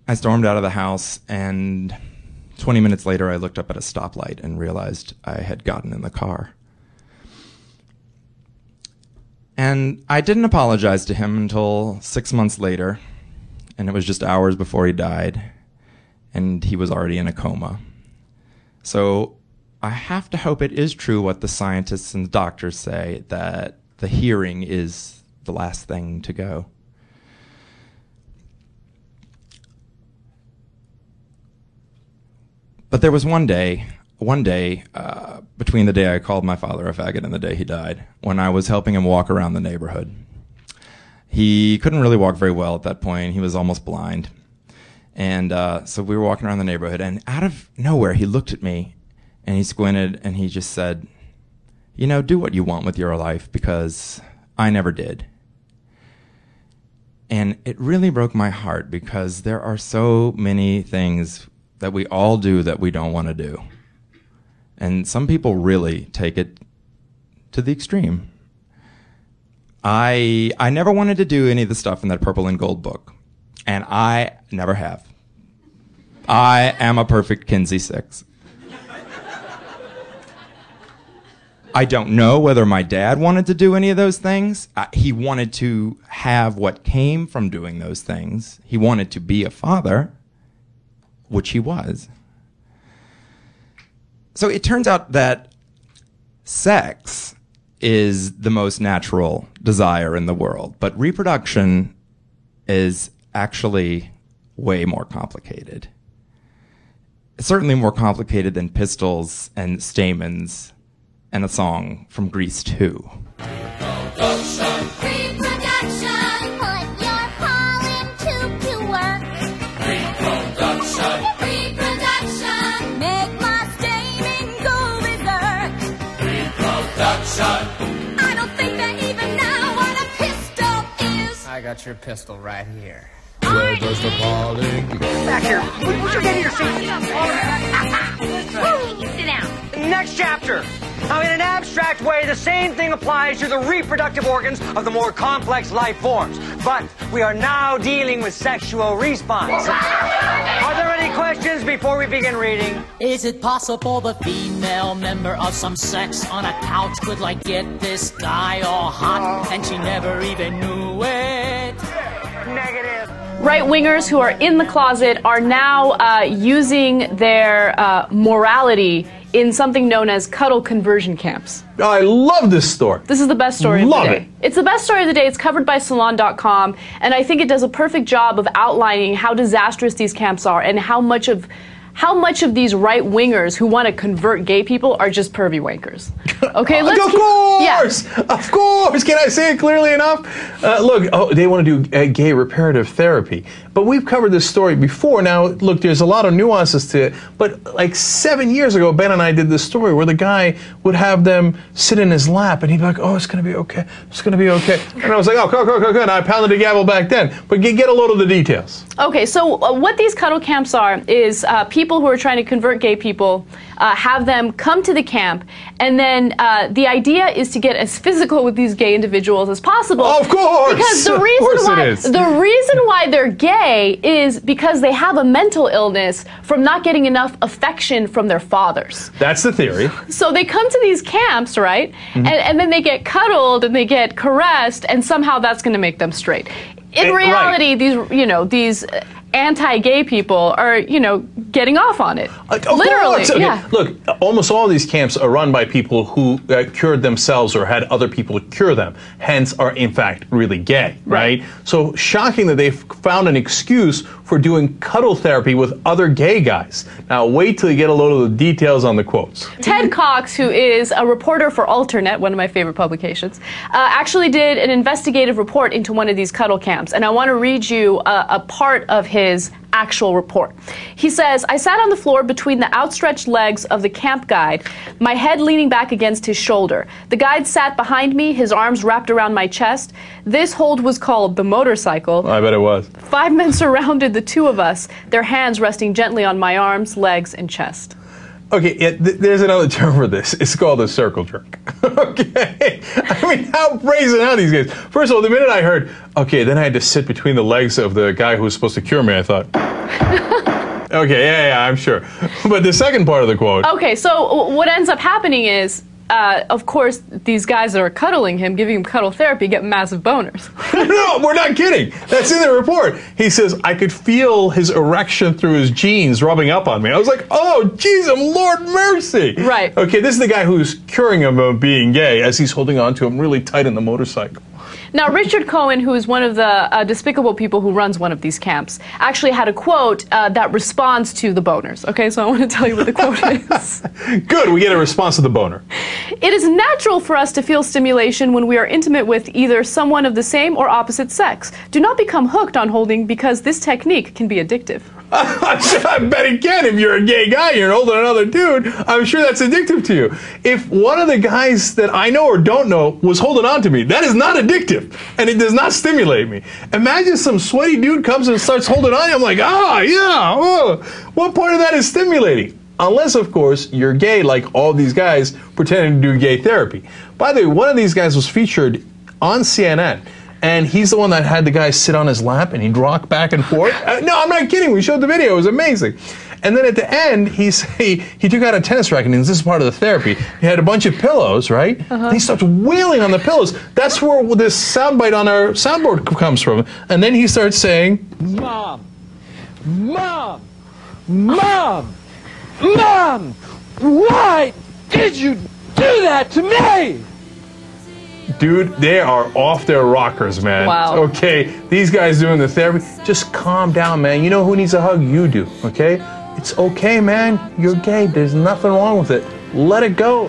I stormed out of the house, and 20 minutes later, I looked up at a stoplight and realized I had gotten in the car. And I didn't apologize to him until six months later, and it was just hours before he died, and he was already in a coma. So I have to hope it is true what the scientists and the doctors say that the hearing is the last thing to go. But there was one day, one day uh, between the day I called my father a faggot and the day he died, when I was helping him walk around the neighborhood. He couldn't really walk very well at that point. He was almost blind. And uh, so we were walking around the neighborhood, and out of nowhere, he looked at me and he squinted and he just said, You know, do what you want with your life because I never did. And it really broke my heart because there are so many things that we all do that we don't want to do. And some people really take it to the extreme. I I never wanted to do any of the stuff in that purple and gold book. And I never have. I am a perfect Kinsey Six. I don't know whether my dad wanted to do any of those things. He wanted to have what came from doing those things. He wanted to be a father, which he was. So it turns out that sex is the most natural desire in the world, but reproduction is actually way more complicated. It's certainly more complicated than pistils and stamens and a song from Grease 2. I don't think that even now what a pistol is. I got your pistol right here. Where Well, just appalling. Back here. Would you get in your seat? Sit down. Next chapter. Now, in an abstract way, the same thing applies to the reproductive organs of the more complex life forms. But we are now dealing with sexual response. Are there any questions before we begin reading? Is it possible the female member of some sex on a couch could like get this guy all hot and she never even knew it? Negative. Right wingers who are in the closet are now uh, using their uh, morality in something known as cuddle conversion camps. I love this story. This is the best story Love of the day. it. It's the best story of the day. It's covered by Salon.com, and I think it does a perfect job of outlining how disastrous these camps are and how much of how much of these right wingers who want to convert gay people are just pervy wankers. Okay, let's of keep- course, of course. Can I say it clearly enough? Uh, look, oh, they want to do uh, gay reparative therapy, but we've covered this story before. Now, look, there's a lot of nuances to it, but like seven years ago, Ben and I did this story where the guy would have them sit in his lap, and he'd be like, "Oh, it's gonna be okay. It's gonna be okay," and I was like, "Oh, go, go, go, go!" And I pounded the gavel back then. But get, get a load of the details. Okay, so uh, what these cuddle camps are is uh, people who are trying to convert gay people uh, have them come to the camp, and then uh, the idea is to get as physical with these gay individuals as possible. Of course! because the reason why is. the reason why they're gay is because they have a mental illness from not getting enough affection from their fathers. That's the theory. So they come to these camps, right? Mhm. And, and then they get cuddled and they get caressed, and somehow that's going to make them straight. In Eh, right. reality, these you know these anti-gay people are you know getting off on it. Of Literally. Okay, yeah. Look, almost all these camps are run by people who uh, cured themselves or had other people cure them, hence are in fact really gay, right? So shocking that they've found an excuse for doing cuddle therapy with other gay guys. Now wait till you get a load of the details on the quotes. Ted Cox, who is a reporter for Alternet, one of my favorite publications, uh, actually did an investigative report into one of these cuddle camps, and I want to read you a, a part of his actual report. He says, I sat on the floor between the outstretched legs of the camp guide, my head leaning back against his shoulder. The guide sat behind me, his arms wrapped around my chest. This hold was called the motorcycle. I bet it was. Five men surrounded the two of us, their hands resting gently on my arms, legs, and chest. Okay, yeah, th- there's another term for this. It's called a circle jerk. okay, I mean, how brazen are these guys? First of all, the minute I heard, okay, then I had to sit between the legs of the guy who was supposed to cure me. I thought, okay, yeah, yeah, I'm sure. But the second part of the quote, Okay, so w- what ends up happening is uh, of course, these guys that are cuddling him, giving him cuddle therapy, get massive boners. no, we're not kidding. That's in the report. He says, I could feel his erection through his jeans rubbing up on me. I was like, oh, Jesus, Lord mercy. Right. Okay, this is the guy who's curing him of being gay as he's holding on to him really tight in the motorcycle. Now, Richard Cohen, who is one of the uh, despicable people who runs one of these camps, actually had a quote uh, that responds to the boners. Okay, so I want to tell you what the quote is. Good, we get a response to the boner. It is natural for us to feel stimulation when we are intimate with either someone of the same or opposite sex. Do not become hooked on holding because this technique can be addictive. I bet it can. if you're a gay guy, you're holding another dude, I'm sure that's addictive to you. If one of the guys that I know or don't know was holding on to me, that is not addictive, and it does not stimulate me. Imagine some sweaty dude comes and starts holding on you. I'm like, ah, yeah. Oh. What part of that is stimulating? Unless, of course, you're gay, like all these guys pretending to do gay therapy. By the way, one of these guys was featured on CNN and he's the one that had the guy sit on his lap and he'd rock back and forth. Uh, no, I'm not kidding. We showed the video. It was amazing. And then at the end, he's, he, he took out a tennis racket, and this is part of the therapy. He had a bunch of pillows, right? Uh-huh. And he starts wailing on the pillows. That's where this soundbite on our soundboard comes from. And then he starts saying, Mom! Mom! Mom! Mom! Why did you do that to me? Dude, they are off their rockers, man. Wow. Okay, these guys doing the therapy, just calm down, man. You know who needs a hug? You do, okay? It's okay, man. You're gay. There's nothing wrong with it. Let it go.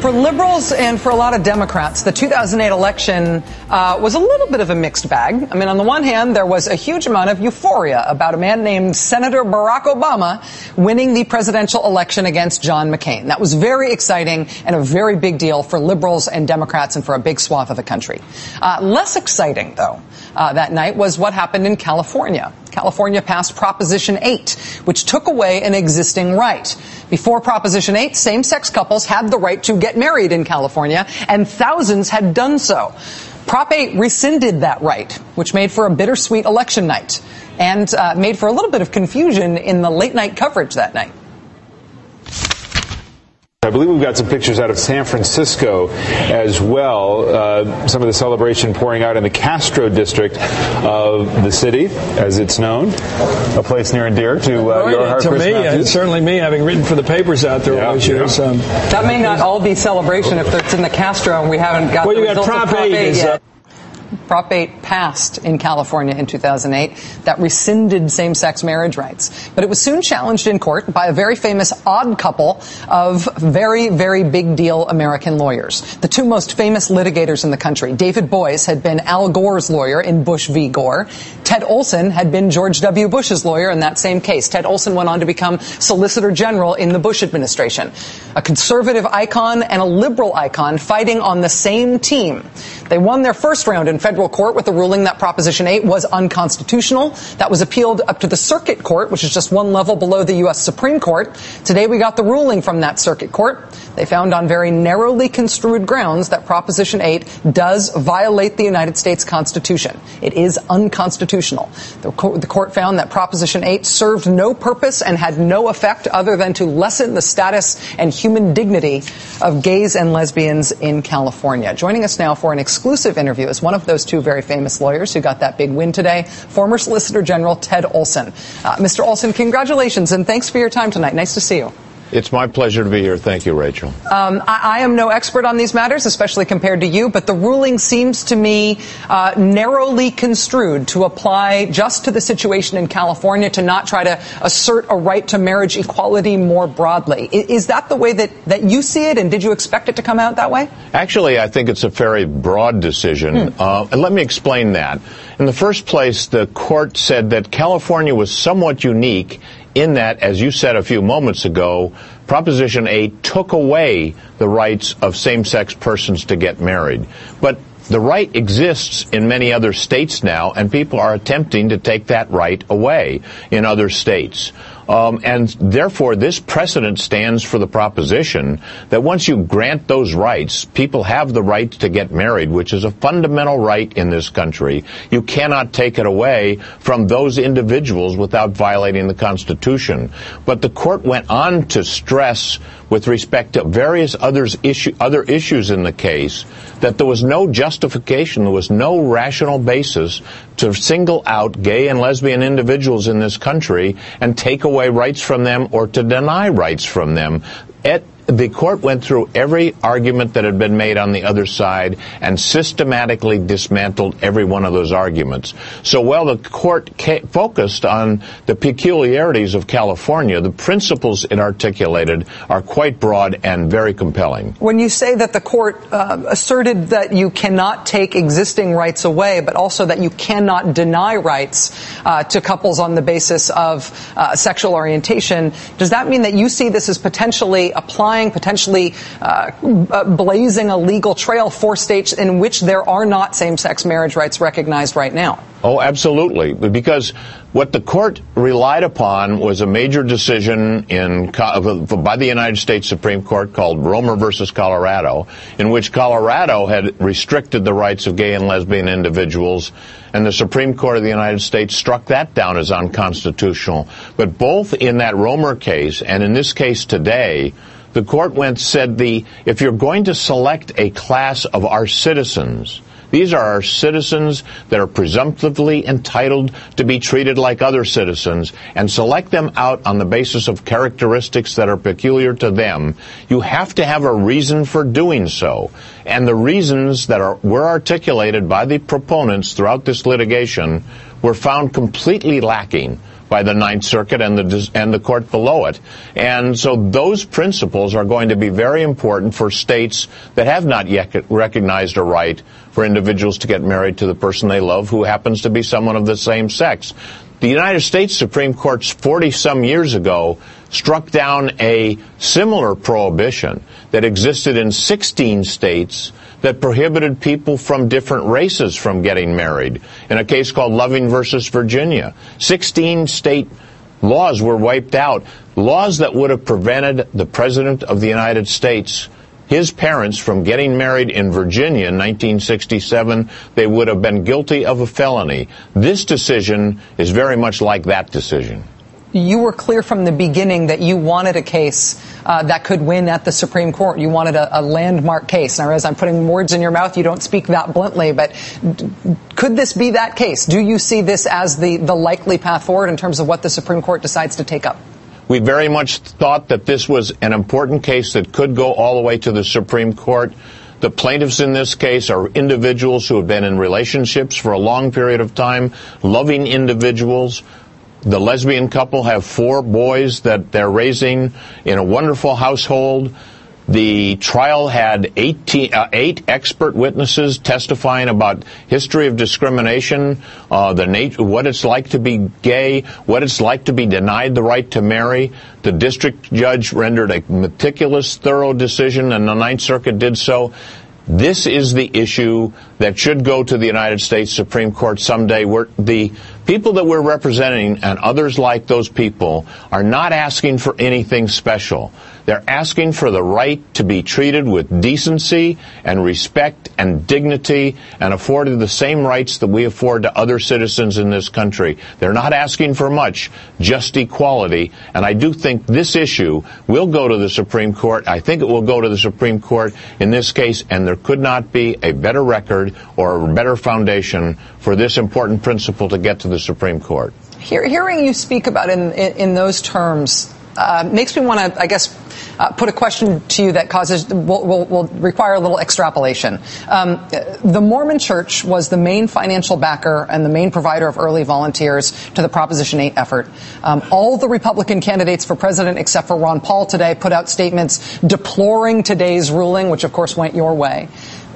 For liberals and for a lot of Democrats, the 2008 election uh, was a little bit of a mixed bag. I mean, on the one hand, there was a huge amount of euphoria about a man named Senator Barack Obama winning the presidential election against John McCain. That was very exciting and a very big deal for liberals and Democrats and for a big swath of the country. Uh, less exciting, though, uh, that night was what happened in California. California passed Proposition 8, which took away an existing right. Before Proposition 8, same-sex couples had the right to get married in California, and thousands had done so. Prop 8 rescinded that right, which made for a bittersweet election night and uh, made for a little bit of confusion in the late night coverage that night. I believe we've got some pictures out of San Francisco as well. Uh, some of the celebration pouring out in the Castro district of the city, as it's known. A place near and dear to uh, your heart, to Chris me, Matthews. certainly me, having written for the papers out there all those years. Um, That may not all be celebration if it's in the Castro and we haven't got Well, the you got results Prop of Prop 8 8 is, yet. Prop 8 passed in California in 2008 that rescinded same-sex marriage rights. But it was soon challenged in court by a very famous odd couple of very, very big deal American lawyers. The two most famous litigators in the country. David Boies had been Al Gore's lawyer in Bush v. Gore. Ted Olson had been George W. Bush's lawyer in that same case. Ted Olson went on to become Solicitor General in the Bush administration. A conservative icon and a liberal icon fighting on the same team. They won their first round in federal court with a ruling that Proposition 8 was unconstitutional. That was appealed up to the Circuit Court, which is just one level below the U.S. Supreme Court. Today we got the ruling from that Circuit Court. They found on very narrowly construed grounds that Proposition 8 does violate the United States Constitution. It is unconstitutional. The court, the court found that Proposition 8 served no purpose and had no effect other than to lessen the status and human dignity of gays and lesbians in California. Joining us now for an exclusive interview is one of those two very famous lawyers who got that big win today, former Solicitor General Ted Olson. Uh, Mr. Olson, congratulations and thanks for your time tonight. Nice to see you. It's my pleasure to be here. Thank you, Rachel. Um, I, I, am no expert on these matters, especially compared to you, but the ruling seems to me uh, narrowly construed to apply just to the situation in California, to not try to assert a right to marriage equality more broadly. Is, is that the way that, that you see it, and did you expect it to come out that way? Actually, I think it's a very broad decision. Hmm. Uh, and let me explain that. In the first place, the court said that California was somewhat unique in that, as you said a few moments ago, Proposition 8 took away the rights of same-sex persons to get married. But the right exists in many other states now, and people are attempting to take that right away in other states. Um, and therefore, this precedent stands for the proposition that once you grant those rights, people have the right to get married, which is a fundamental right in this country. You cannot take it away from those individuals without violating the Constitution. But the court went on to stress with respect to various others issue, other issues in the case that there was no justification, there was no rational basis to single out gay and lesbian individuals in this country and take away rights from them or to deny rights from them. At the court went through every argument that had been made on the other side and systematically dismantled every one of those arguments. So while the court focused on the peculiarities of California, the principles it articulated are quite broad and very compelling. When you say that the court uh, asserted that you cannot take existing rights away, but also that you cannot deny rights uh, to couples on the basis of uh, sexual orientation, does that mean that you see this as potentially applying potentially uh, uh, blazing a legal trail for states in which there are not same-sex marriage rights recognized right now. Oh, absolutely. Because what the court relied upon was a major decision in by the United States Supreme Court called Romer versus Colorado, in which Colorado had restricted the rights of gay and lesbian individuals, and the Supreme Court of the United States struck that down as unconstitutional. But both in that Romer case and in this case today, the court went said the if you're going to select a class of our citizens these are our citizens that are presumptively entitled to be treated like other citizens and select them out on the basis of characteristics that are peculiar to them. You have to have a reason for doing so. And the reasons that are, were articulated by the proponents throughout this litigation were found completely lacking by the Ninth Circuit and the and the court below it. And so those principles are going to be very important for states that have not yet recognized a right for individuals to get married to the person they love who happens to be someone of the same sex. The United States Supreme Court 40 some years ago struck down a similar prohibition that existed in 16 states that prohibited people from different races from getting married in a case called Loving versus Virginia. 16 state laws were wiped out, laws that would have prevented the President of the United States his parents from getting married in Virginia in 1967, they would have been guilty of a felony. This decision is very much like that decision you were clear from the beginning that you wanted a case uh, that could win at the Supreme Court. You wanted a, a, landmark case. Now, as I'm putting words in your mouth, you don't speak that bluntly, but could this be that case? Do you see this as the, the likely path forward in terms of what the Supreme Court decides to take up? We very much thought that this was an important case that could go all the way to the Supreme Court. The plaintiffs in this case are individuals who have been in relationships for a long period of time, loving individuals the lesbian couple have four boys that they're raising in a wonderful household. The trial had 18, uh, eight expert witnesses testifying about history of discrimination, uh, the nature, what it's like to be gay, what it's like to be denied the right to marry. The district judge rendered a meticulous, thorough decision, and the Ninth Circuit did so. This is the issue that should go to the United States Supreme Court someday. Where the people that we're representing and others like those people are not asking for anything special. They're asking for the right to be treated with decency and respect and dignity and afforded the same rights that we afford to other citizens in this country. They're not asking for much, just equality. And I do think this issue will go to the Supreme Court. I think it will go to the Supreme Court in this case, and there could not be a better record or a better foundation for this important principle to get to the Supreme Court. hearing you speak about in, in, in those terms uh, makes me want to, I guess, uh, put a question to you that causes will, will, will require a little extrapolation. Um, the Mormon Church was the main financial backer and the main provider of early volunteers to the Proposition 8 effort. Um, all the Republican candidates for president, except for Ron Paul today, put out statements deploring today's ruling, which of course went your way.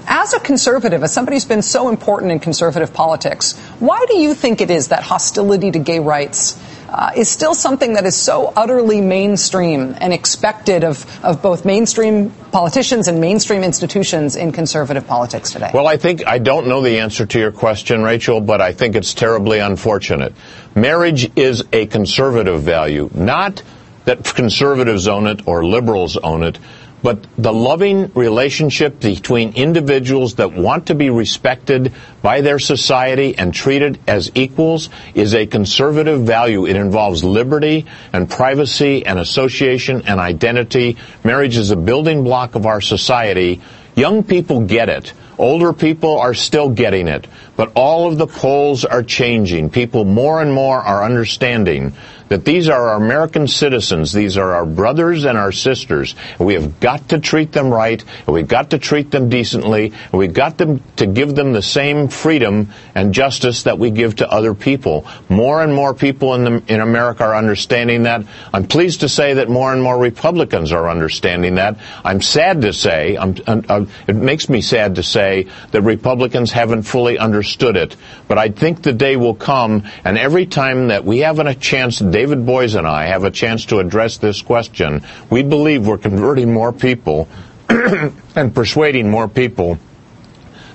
As a conservative, as somebody who's been so important in conservative politics, why do you think it is that hostility to gay rights uh, is still something that is so utterly mainstream and expected of, of both mainstream politicians and mainstream institutions in conservative politics today? Well, I think I don't know the answer to your question, Rachel, but I think it's terribly unfortunate. Marriage is a conservative value, not that conservatives own it or liberals own it, but the loving relationship between individuals that want to be respected by their society and treated as equals is a conservative value. It involves liberty and privacy and association and identity. Marriage is a building block of our society. Young people get it. Older people are still getting it. But all of the polls are changing. People more and more are understanding that these are our American citizens. These are our brothers and our sisters. And we have got to treat them right, and we've got to treat them decently, and we've got them to give them the same freedom and justice that we give to other people. More and more people in, the, in America are understanding that. I'm pleased to say that more and more Republicans are understanding that. I'm sad to say, I'm, uh, it makes me sad to say that Republicans haven't fully understood it. But I think the day will come, and every time that we have a chance, David Boies and I have a chance to address this question, we believe we're converting more people and persuading more people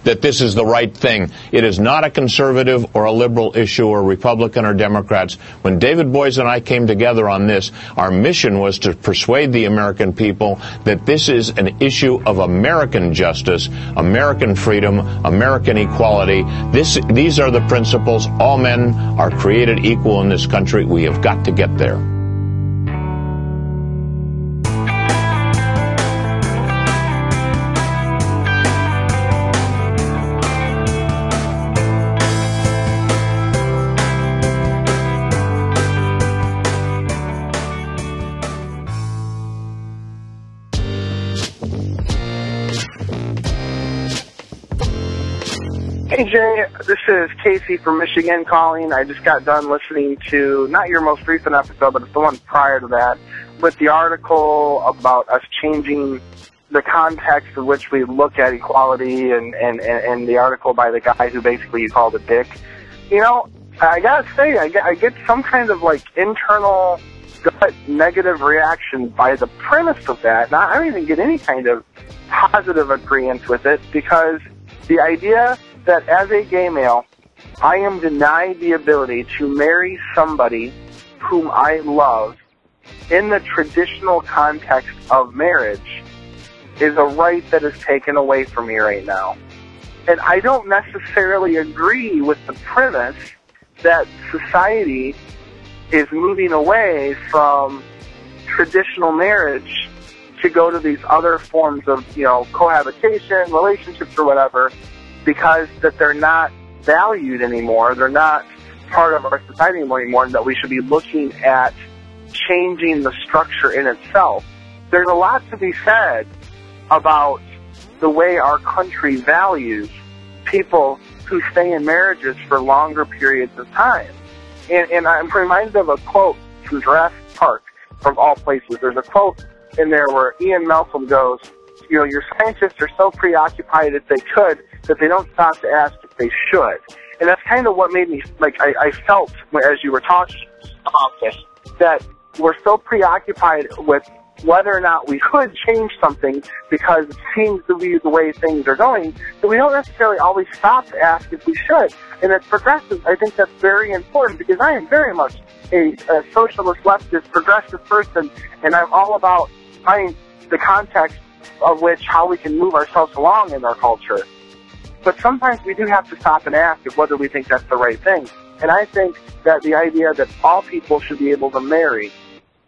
that this is the right thing. It is not a conservative or a liberal issue or Republican or Democrats. When David Boies and I came together on this, our mission was to persuade the American people that this is an issue of American justice, American freedom, American equality. This, these are the principles. All men are created equal in this country. We have got to get there. Hey Jay, this is Casey from Michigan calling. I just got done listening to not your most recent episode, but it's the one prior to that, with the article about us changing the context in which we look at equality and, and, and, the article by the guy who basically you called a dick. You know, I gotta say, I get, I get some kind of like internal gut negative reaction by the premise of that. Now, I don't even get any kind of positive agreement with it because the idea that as a gay male, I am denied the ability to marry somebody whom I love in the traditional context of marriage is a right that is taken away from me right now. And I don't necessarily agree with the premise that society is moving away from traditional marriage to go to these other forms of, you know, cohabitation, relationships or whatever because that they're not valued anymore. They're not part of our society anymore, and that we should be looking at changing the structure in itself. There's a lot to be said about the way our country values people who stay in marriages for longer periods of time. And, and I'm reminded of a quote from Jurassic Park, from all places. There's a quote in there where Ian Malcolm goes, you know, your scientists are so preoccupied if they could that they don't stop to ask if they should. And that's kind of what made me, like, I, I felt as you were talking about this, that we're so preoccupied with whether or not we could change something because it seems to be the way things are going, that we don't necessarily always stop to ask if we should. And as progressives, I think that's very important because I am very much a, a socialist, leftist, progressive person, and I'm all about finding the context of which how we can move ourselves along in our culture. But sometimes we do have to stop and ask if whether we think that's the right thing. And I think that the idea that all people should be able to marry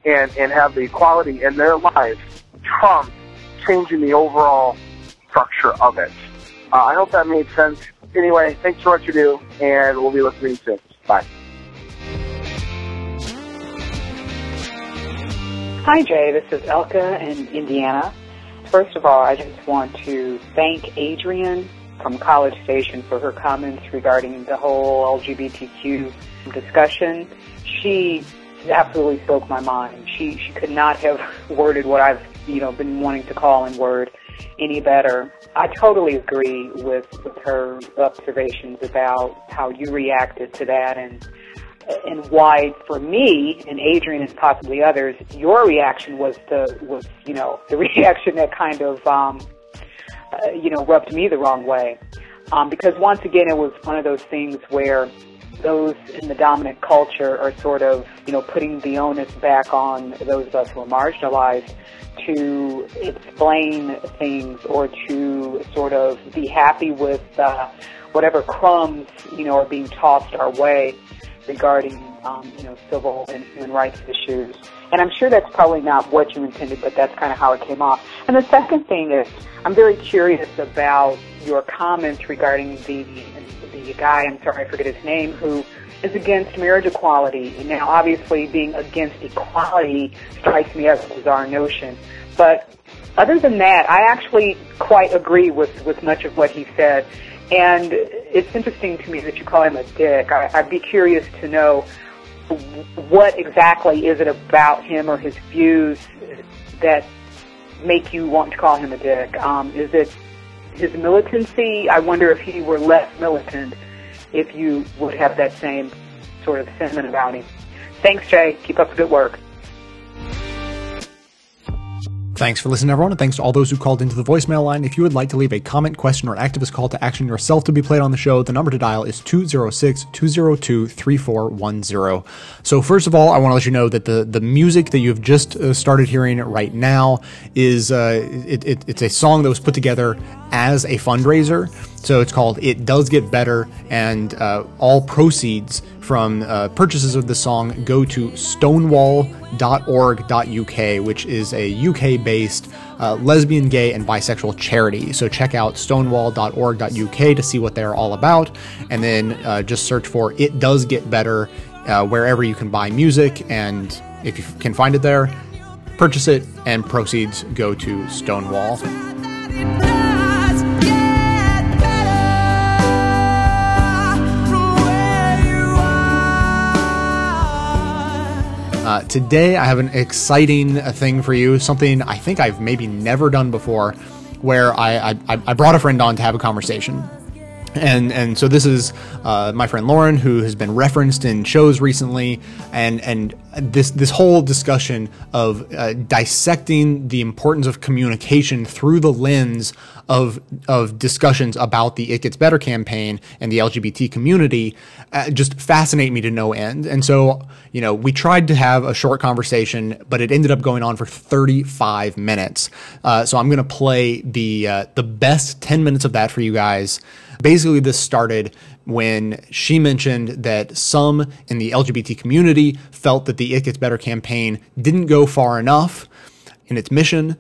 and, and have the equality in their lives trumps changing the overall structure of it. Uh, I hope that made sense. Anyway, thanks for what you do, and we'll be listening soon. Bye. Hi, Jay. This is Elka in Indiana. First of all, I just want to thank Adrian from College Station for her comments regarding the whole LGBTQ discussion. She absolutely spoke my mind. She she could not have worded what I've you know been wanting to call in word any better. I totally agree with, with her observations about how you reacted to that and and why for me and Adrian and possibly others, your reaction was the was you know the reaction that kind of um, uh, you know rubbed me the wrong way. Um, because once again it was one of those things where those in the dominant culture are sort of you know putting the onus back on those of us who are marginalized to explain things or to sort of be happy with uh, whatever crumbs you know are being tossed our way regarding um, you know civil and human rights issues. And I'm sure that's probably not what you intended, but that's kind of how it came off. And the second thing is, I'm very curious about your comments regarding the the guy. I'm sorry, I forget his name, who is against marriage equality. Now, obviously, being against equality strikes me as a bizarre notion. But other than that, I actually quite agree with with much of what he said. And it's interesting to me that you call him a dick. I, I'd be curious to know what exactly is it about him or his views that make you want to call him a dick. Um, is it his militancy? I wonder if he were less militant, if you would have that same sort of sentiment about him. Thanks, Jay. Keep up the good work. Thanks for listening, everyone, and thanks to all those who called into the voicemail line. If you would like to leave a comment, question, or activist call to action yourself to be played on the show, the number to dial is 206 202 3410. So, first of all, I want to let you know that the, the music that you've just uh, started hearing right now is uh, it, it, it's a song that was put together as a fundraiser. So it's called It Does Get Better, and uh, all proceeds from uh, purchases of the song go to stonewall.org.uk, which is a UK based uh, lesbian, gay, and bisexual charity. So check out stonewall.org.uk to see what they're all about, and then uh, just search for It Does Get Better uh, wherever you can buy music, and if you can find it there, purchase it, and proceeds go to Stonewall. Uh, today, I have an exciting thing for you, something I think I've maybe never done before, where I, I, I brought a friend on to have a conversation. And and so this is uh, my friend Lauren, who has been referenced in shows recently, and and this this whole discussion of uh, dissecting the importance of communication through the lens of of discussions about the It Gets Better campaign and the LGBT community uh, just fascinate me to no end. And so you know we tried to have a short conversation, but it ended up going on for 35 minutes. Uh, so I'm going to play the uh, the best 10 minutes of that for you guys. Basically, this started when she mentioned that some in the LGBT community felt that the It Gets Better campaign didn't go far enough in its mission,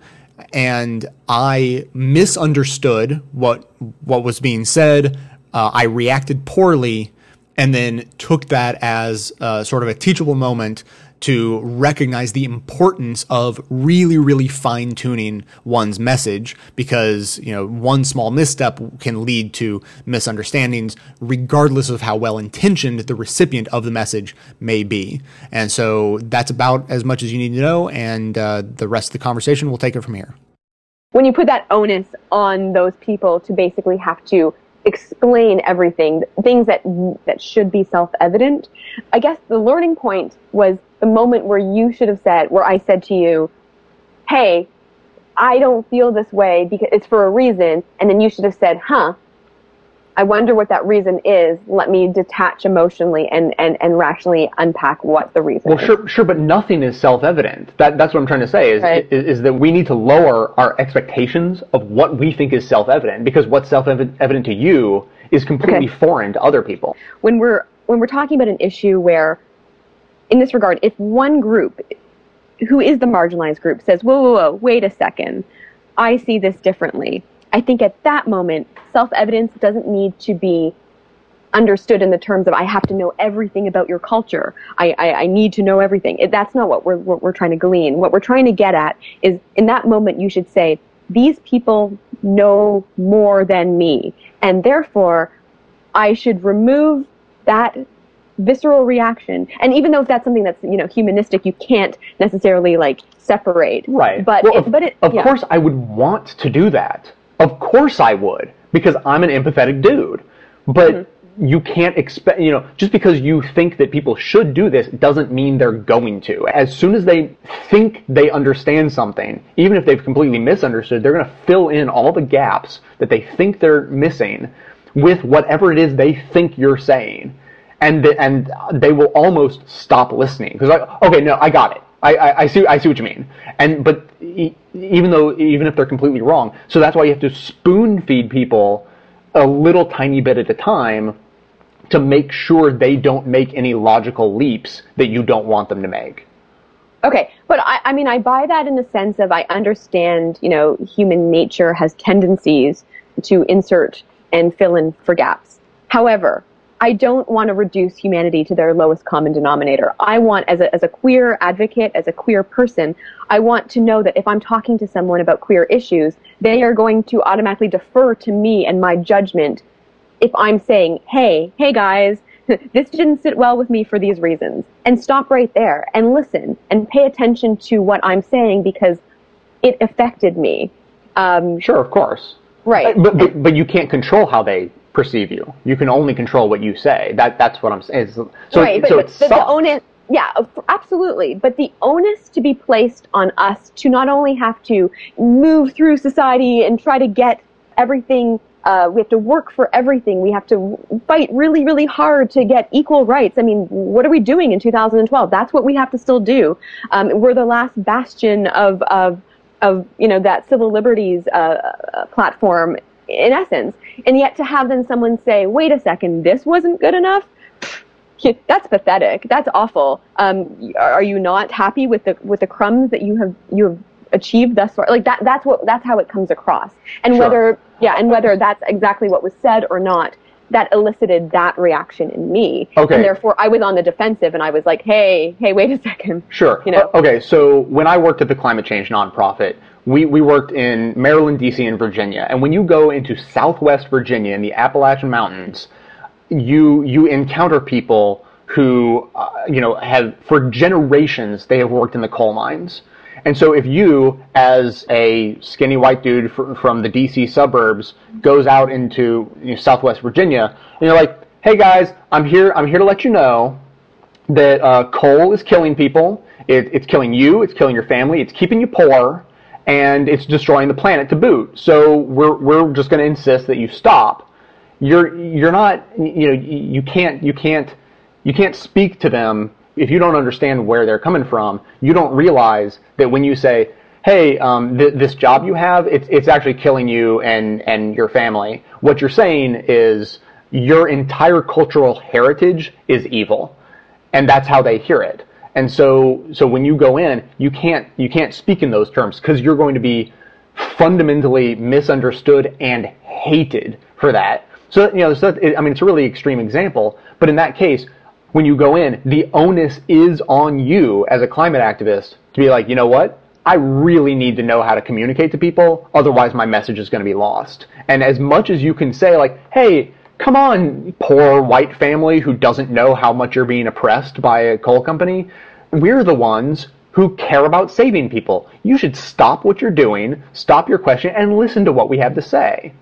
and I misunderstood what what was being said. Uh, I reacted poorly, and then took that as uh, sort of a teachable moment to recognize the importance of really, really fine tuning one's message because, you know, one small misstep can lead to misunderstandings regardless of how well intentioned the recipient of the message may be. And so that's about as much as you need to know. And uh, the rest of the conversation, we'll take it from here. When you put that onus on those people to basically have to explain everything, things that that should be self-evident. I guess the learning point was the moment where you should have said, where I said to you, "Hey, I don't feel this way because it's for a reason," and then you should have said, "Huh." I wonder what that reason is. Let me detach emotionally and, and, and rationally unpack what the reason Well, is. sure, sure, but nothing is self-evident. That, that's what I'm trying to say is, Right. is is that we need to lower our expectations of what we think is self-evident because what's self-evident to you is completely foreign to other people. when we're when we're talking about an issue where in this regard if one group who is the marginalized group says whoa whoa whoa wait a second i see this differently i think at that moment self-evidence doesn't need to be understood in the terms of I have to know everything about your culture. I, I, I need to know everything. It, that's not what we're, what we're trying to glean. What we're trying to get at is in that moment you should say, these people know more than me. And therefore, I should remove that visceral reaction. And even though if that's something that's, you know, humanistic, you can't necessarily like separate. Right. But, Well, it, but it, Of yeah. course, I would want to do that. Of course, I would because I'm an empathetic dude. But Mm-hmm. you can't expect, you know, just because you think that people should do this doesn't mean they're going to. As soon as they think they understand something, even if they've completely misunderstood, they're going to fill in all the gaps that they think they're missing with whatever it is they think you're saying. And, the, and they will almost stop listening because like okay no I got it I, I, I see I see what you mean and but even though even if they're completely wrong so that's why you have to spoon feed people a little tiny bit at a time to make sure they don't make any logical leaps that you don't want them to make Okay, but I, I mean, I buy that in the sense of I understand, you know, human nature has tendencies to insert and fill in for gaps. However, I don't want to reduce humanity to their lowest common denominator. I want, as a, as a queer advocate, as a queer person, I want to know that if I'm talking to someone about queer issues, they are going to automatically defer to me and my judgment if I'm saying, hey, hey guys, this didn't sit well with me for these reasons. And stop right there and listen and pay attention to what I'm saying because it affected me. Um, sure, of course. Right. but but, but you can't control how they perceive you you can only control what you say that that's what I'm saying so right, but, so but the, the onus, yeah, absolutely. But the onus to be placed on us to not only have to move through society and try to get everything, uh, we have to work for everything. We have to fight really, really hard to get equal rights. I mean, what are we doing in 2012? That's what we have to still do. Um, we're the last bastion of, of, of, you know, that civil liberties, uh, uh, platform in essence. And yet to have then someone say, wait a second, this wasn't good enough? That's pathetic. That's awful. Um, are you not happy with the with the crumbs that you have you have achieved thus far? Like that. That's what. That's how it comes across. And Sure. whether yeah, and whether that's exactly what was said or not, that elicited that reaction in me. Okay. And therefore, I was on the defensive, and I was like, hey, hey, wait a second. Sure. You know. O- Okay, so when I worked at the climate change nonprofit, we, we worked in Maryland, DC, and Virginia. And when you go into Southwest Virginia in the Appalachian Mountains, you you encounter people who uh, you know have for generations they have worked in the coal mines. And so if you, as a skinny white dude fr- from the DC suburbs, goes out into you know, Southwest Virginia, and you're like, "Hey guys, I'm here. I'm here to let you know that uh, coal is killing people. It, it's killing you. It's killing your family. It's keeping you poor, and it's destroying the planet to boot. So we're we're just going to insist that you stop. You're you're not you know you you can't you can't you can't speak to them if you don't understand where they're coming from. You don't realize that when you say, "Hey, um, th- this job you have, it's it's actually killing you and and your family." What you're saying is your entire cultural heritage is evil and that's how they hear it. And so, so when you go in, you can't you can't speak in those terms because you're going to be fundamentally misunderstood and hated for that. So you know, so it, I mean, it's a really extreme example, but in that case, when you go in, the onus is on you as a climate activist to be like, you know what? I really need to know how to communicate to people, otherwise my message is going to be lost. And as much as you can say, like, hey, come on, poor white family who doesn't know how much you're being oppressed by a coal company, we're the ones who care about saving people. You should stop what you're doing, stop your question, and listen to what we have to say.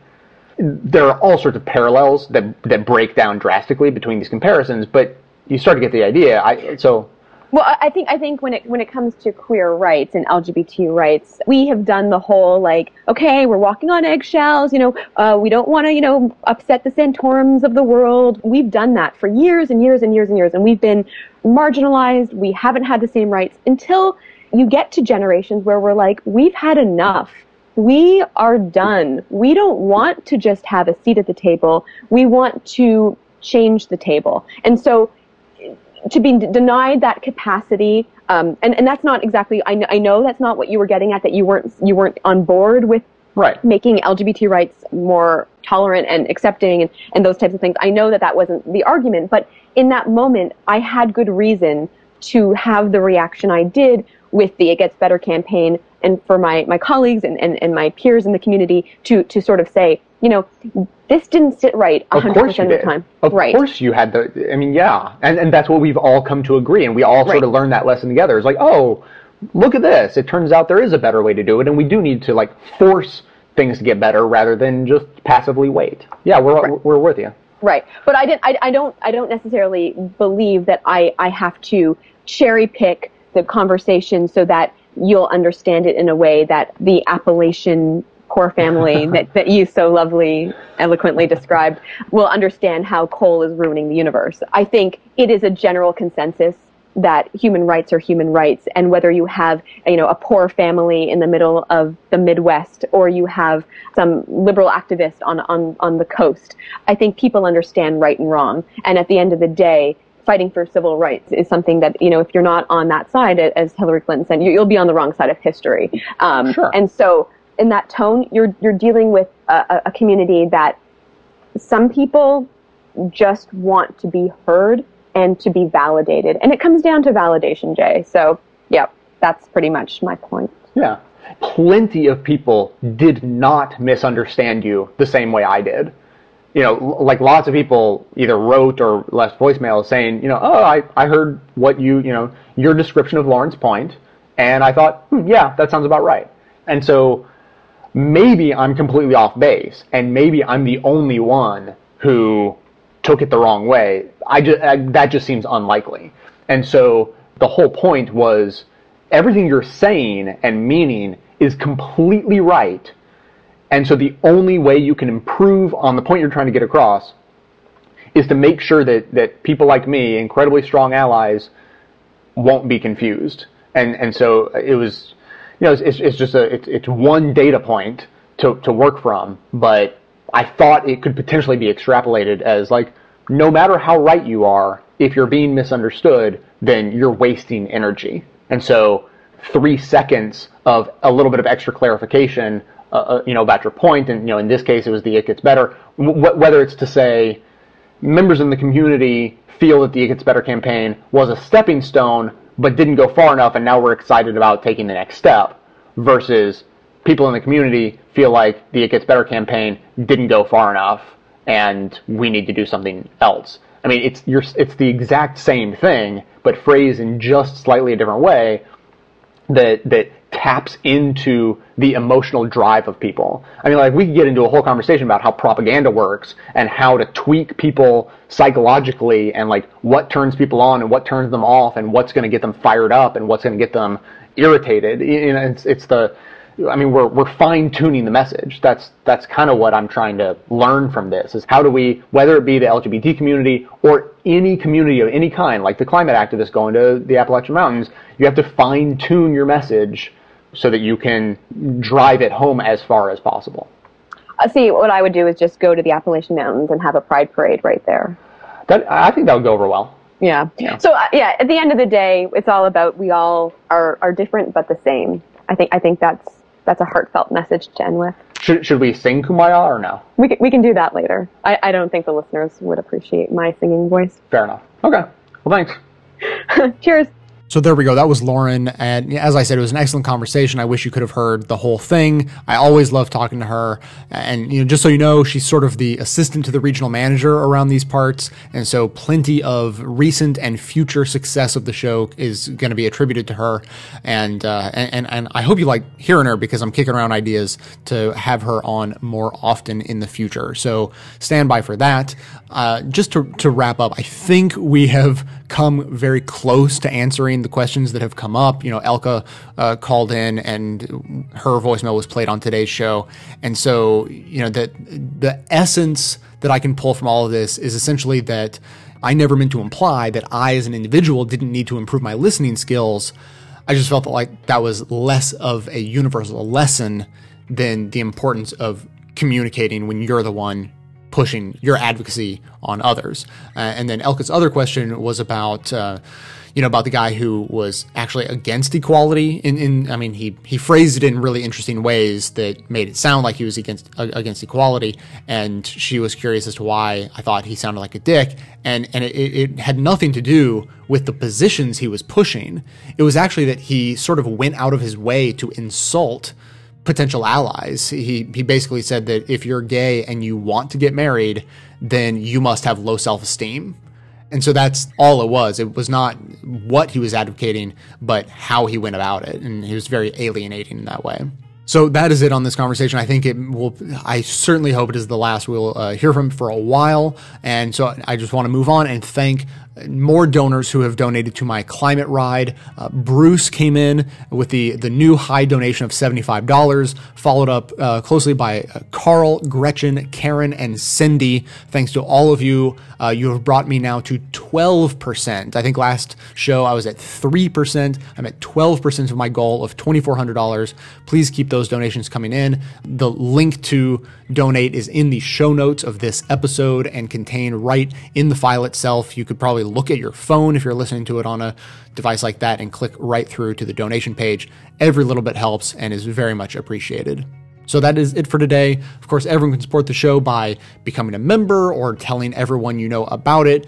There are all sorts of parallels that that break down drastically between these comparisons, but you start to get the idea. I, so Well, I think I think when it when it comes to queer rights and LGBT rights, we have done the whole like, okay, we're walking on eggshells. You know, uh, we don't want to you know upset the Santorums of the world. We've done that for years and years and years and years, and we've been marginalized. We haven't had the same rights until you get to generations where we're like, we've had enough. We are done. We don't want to just have a seat at the table. We want to change the table. And so to be denied that capacity um, and, and that's not exactly I, kn- I know that's not what you were getting at that you weren't you weren't on board with right. making LGBT rights more tolerant and accepting and, and those types of things. I know that that wasn't the argument, but in that moment, I had good reason to have the reaction I did with the It Gets Better campaign and for my, my colleagues and, and, and my peers in the community to, to sort of say, you know, this didn't sit right 100% course you of the time. Of right. course you had the. I mean, yeah, and and that's what we've all come to agree, and we all sort of learned that lesson together. It's like, oh, look at this. It turns out there is a better way to do it, and we do need to like force things to get better rather than just passively wait. Yeah, we're we're with you. Right. But I didn't. I, I don't. I don't necessarily believe that I I have to cherry pick the conversation so that you'll understand it in a way that the Appalachian poor family that that you so lovely eloquently described will understand how coal is ruining the universe. I think it is a general consensus that human rights are human rights and whether you have you know a poor family in the middle of the midwest or you have some liberal activist on on on the coast i think people understand right and wrong and at the end of the day fighting for civil rights is something that you know if you're not on that side as hillary clinton said you, you'll be on the wrong side of history um, and so in that tone you're you're dealing with a, a- a community that some people just want to be heard and to be validated. And it comes down to validation, Jay. So, yeah, that's pretty much my point. Yeah. Plenty of people did not misunderstand you the same way I did. You know, like lots of people either wrote or left voicemails saying, you know, oh, I, I heard what you, you know, your description of Lauren's Point, and I thought, hmm, yeah, that sounds about right. And so maybe I'm completely off base, and maybe I'm the only one who took it the wrong way. I just I, that just seems unlikely. And so the whole point was everything you're saying and meaning is completely right. And so the only way you can improve on the point you're trying to get across is to make sure that, that people like me, incredibly strong allies, won't be confused. And and so it was, you know, it's, it's, just a it's, it's one data point to to work from, but I thought it could potentially be extrapolated as like no matter how right you are, if you're being misunderstood, then you're wasting energy. And so three seconds of a little bit of extra clarification, uh, uh, you know, about your point, and you know, in this case, it was the it gets better. W- whether it's to say members in the community feel that the It Gets Better campaign was a stepping stone, but didn't go far enough, and now we're excited about taking the next step, versus people in the community feel like the It Gets Better campaign didn't go far enough, and we need to do something else. I mean, it's it's the exact same thing, but phrased in just slightly a different way that that taps into the emotional drive of people. I mean, like we could get into a whole conversation about how propaganda works and how to tweak people psychologically and like what turns people on and what turns them off and what's going to get them fired up and what's going to get them irritated. You know, it's it's the I mean, we're we're fine tuning the message. That's that's kind of what I'm trying to learn from this. Is how do we, whether it be the LGBT community or any community of any kind, like the climate activists going to the Appalachian Mountains, you have to fine tune your message so that you can drive it home as far as possible. Uh, see, what I would do is just go to the Appalachian Mountains and have a pride parade right there. That I think that would go over well. Yeah. So uh, yeah, at the end of the day, it's all about we all are are different but the same. I think I think that's that's a heartfelt message to end with. Should should we sing Kumbaya or no? We can, we can do that later. I, I don't think the listeners would appreciate my singing voice. Fair enough. Okay. Well, thanks. Cheers. So there we go. That was Lauren. And as I said, it was an excellent conversation. I wish you could have heard the whole thing. I always love talking to her. And, you know, just so you know, she's sort of the assistant to the regional manager around these parts. And so plenty of recent and future success of the show is going to be attributed to her. And, uh, and, and, and I hope you like hearing her because I'm kicking around ideas to have her on more often in the future. So stand by for that. Uh, just to, to wrap up, I think we have come very close to answering the questions that have come up. You know, Elka uh, called in and her voicemail was played on today's show. And so, you know, that the essence that I can pull from all of this is essentially that I never meant to imply that I, as an individual, didn't need to improve my listening skills. I just felt like that was less of a universal lesson than the importance of communicating when you're the one pushing your advocacy on others. Uh, and then Elka's other question was about, uh, you know, about the guy who was actually against equality. In, in I mean, he he phrased it in really interesting ways that made it sound like he was against uh, against equality. And she was curious as to why I thought he sounded like a dick. And and it, it had nothing to do with the positions he was pushing. It was actually that he sort of went out of his way to insult potential allies. He he basically said that if you're gay and you want to get married, then you must have low self-esteem. And so that's all it was. It was not what he was advocating, but how he went about it. And he was very alienating in that way. So that is it on this conversation. I think it will, I certainly hope it is the last we'll uh, hear from for a while. And so I just want to move on and thank more donors who have donated to my climate ride. Uh, Bruce came in with the, the new high donation of $75, followed up uh, closely by uh, Carl, Gretchen, Karen, and Cindy. Thanks to all of you. Uh, you have brought me now to 12%. I think last show I was at 3%. I'm at 12% of my goal of $2,400. Please keep those donations coming in. The link to donate is in the show notes of this episode and contained right in the file itself. You could probably look at your phone if you're listening to it on a device like that and click right through to the donation page. Every little bit helps and is very much appreciated. So that is it for today. Of course, everyone can support the show by becoming a member or telling everyone you know about it.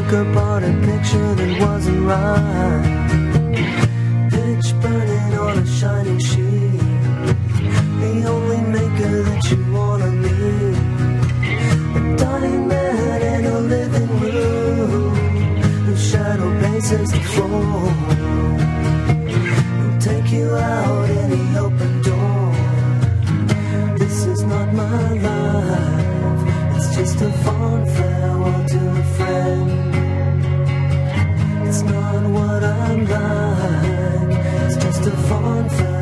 up on a picture that wasn't right. Pitch burning on a shining sheet. The only maker that you wanna meet. A dying man in a living room. Whose shadow bases the floor. Who'll take you out in the open door. This is not my life. It's just a fond farewell to a friend. It's not what I'm like, it's just a fun fact.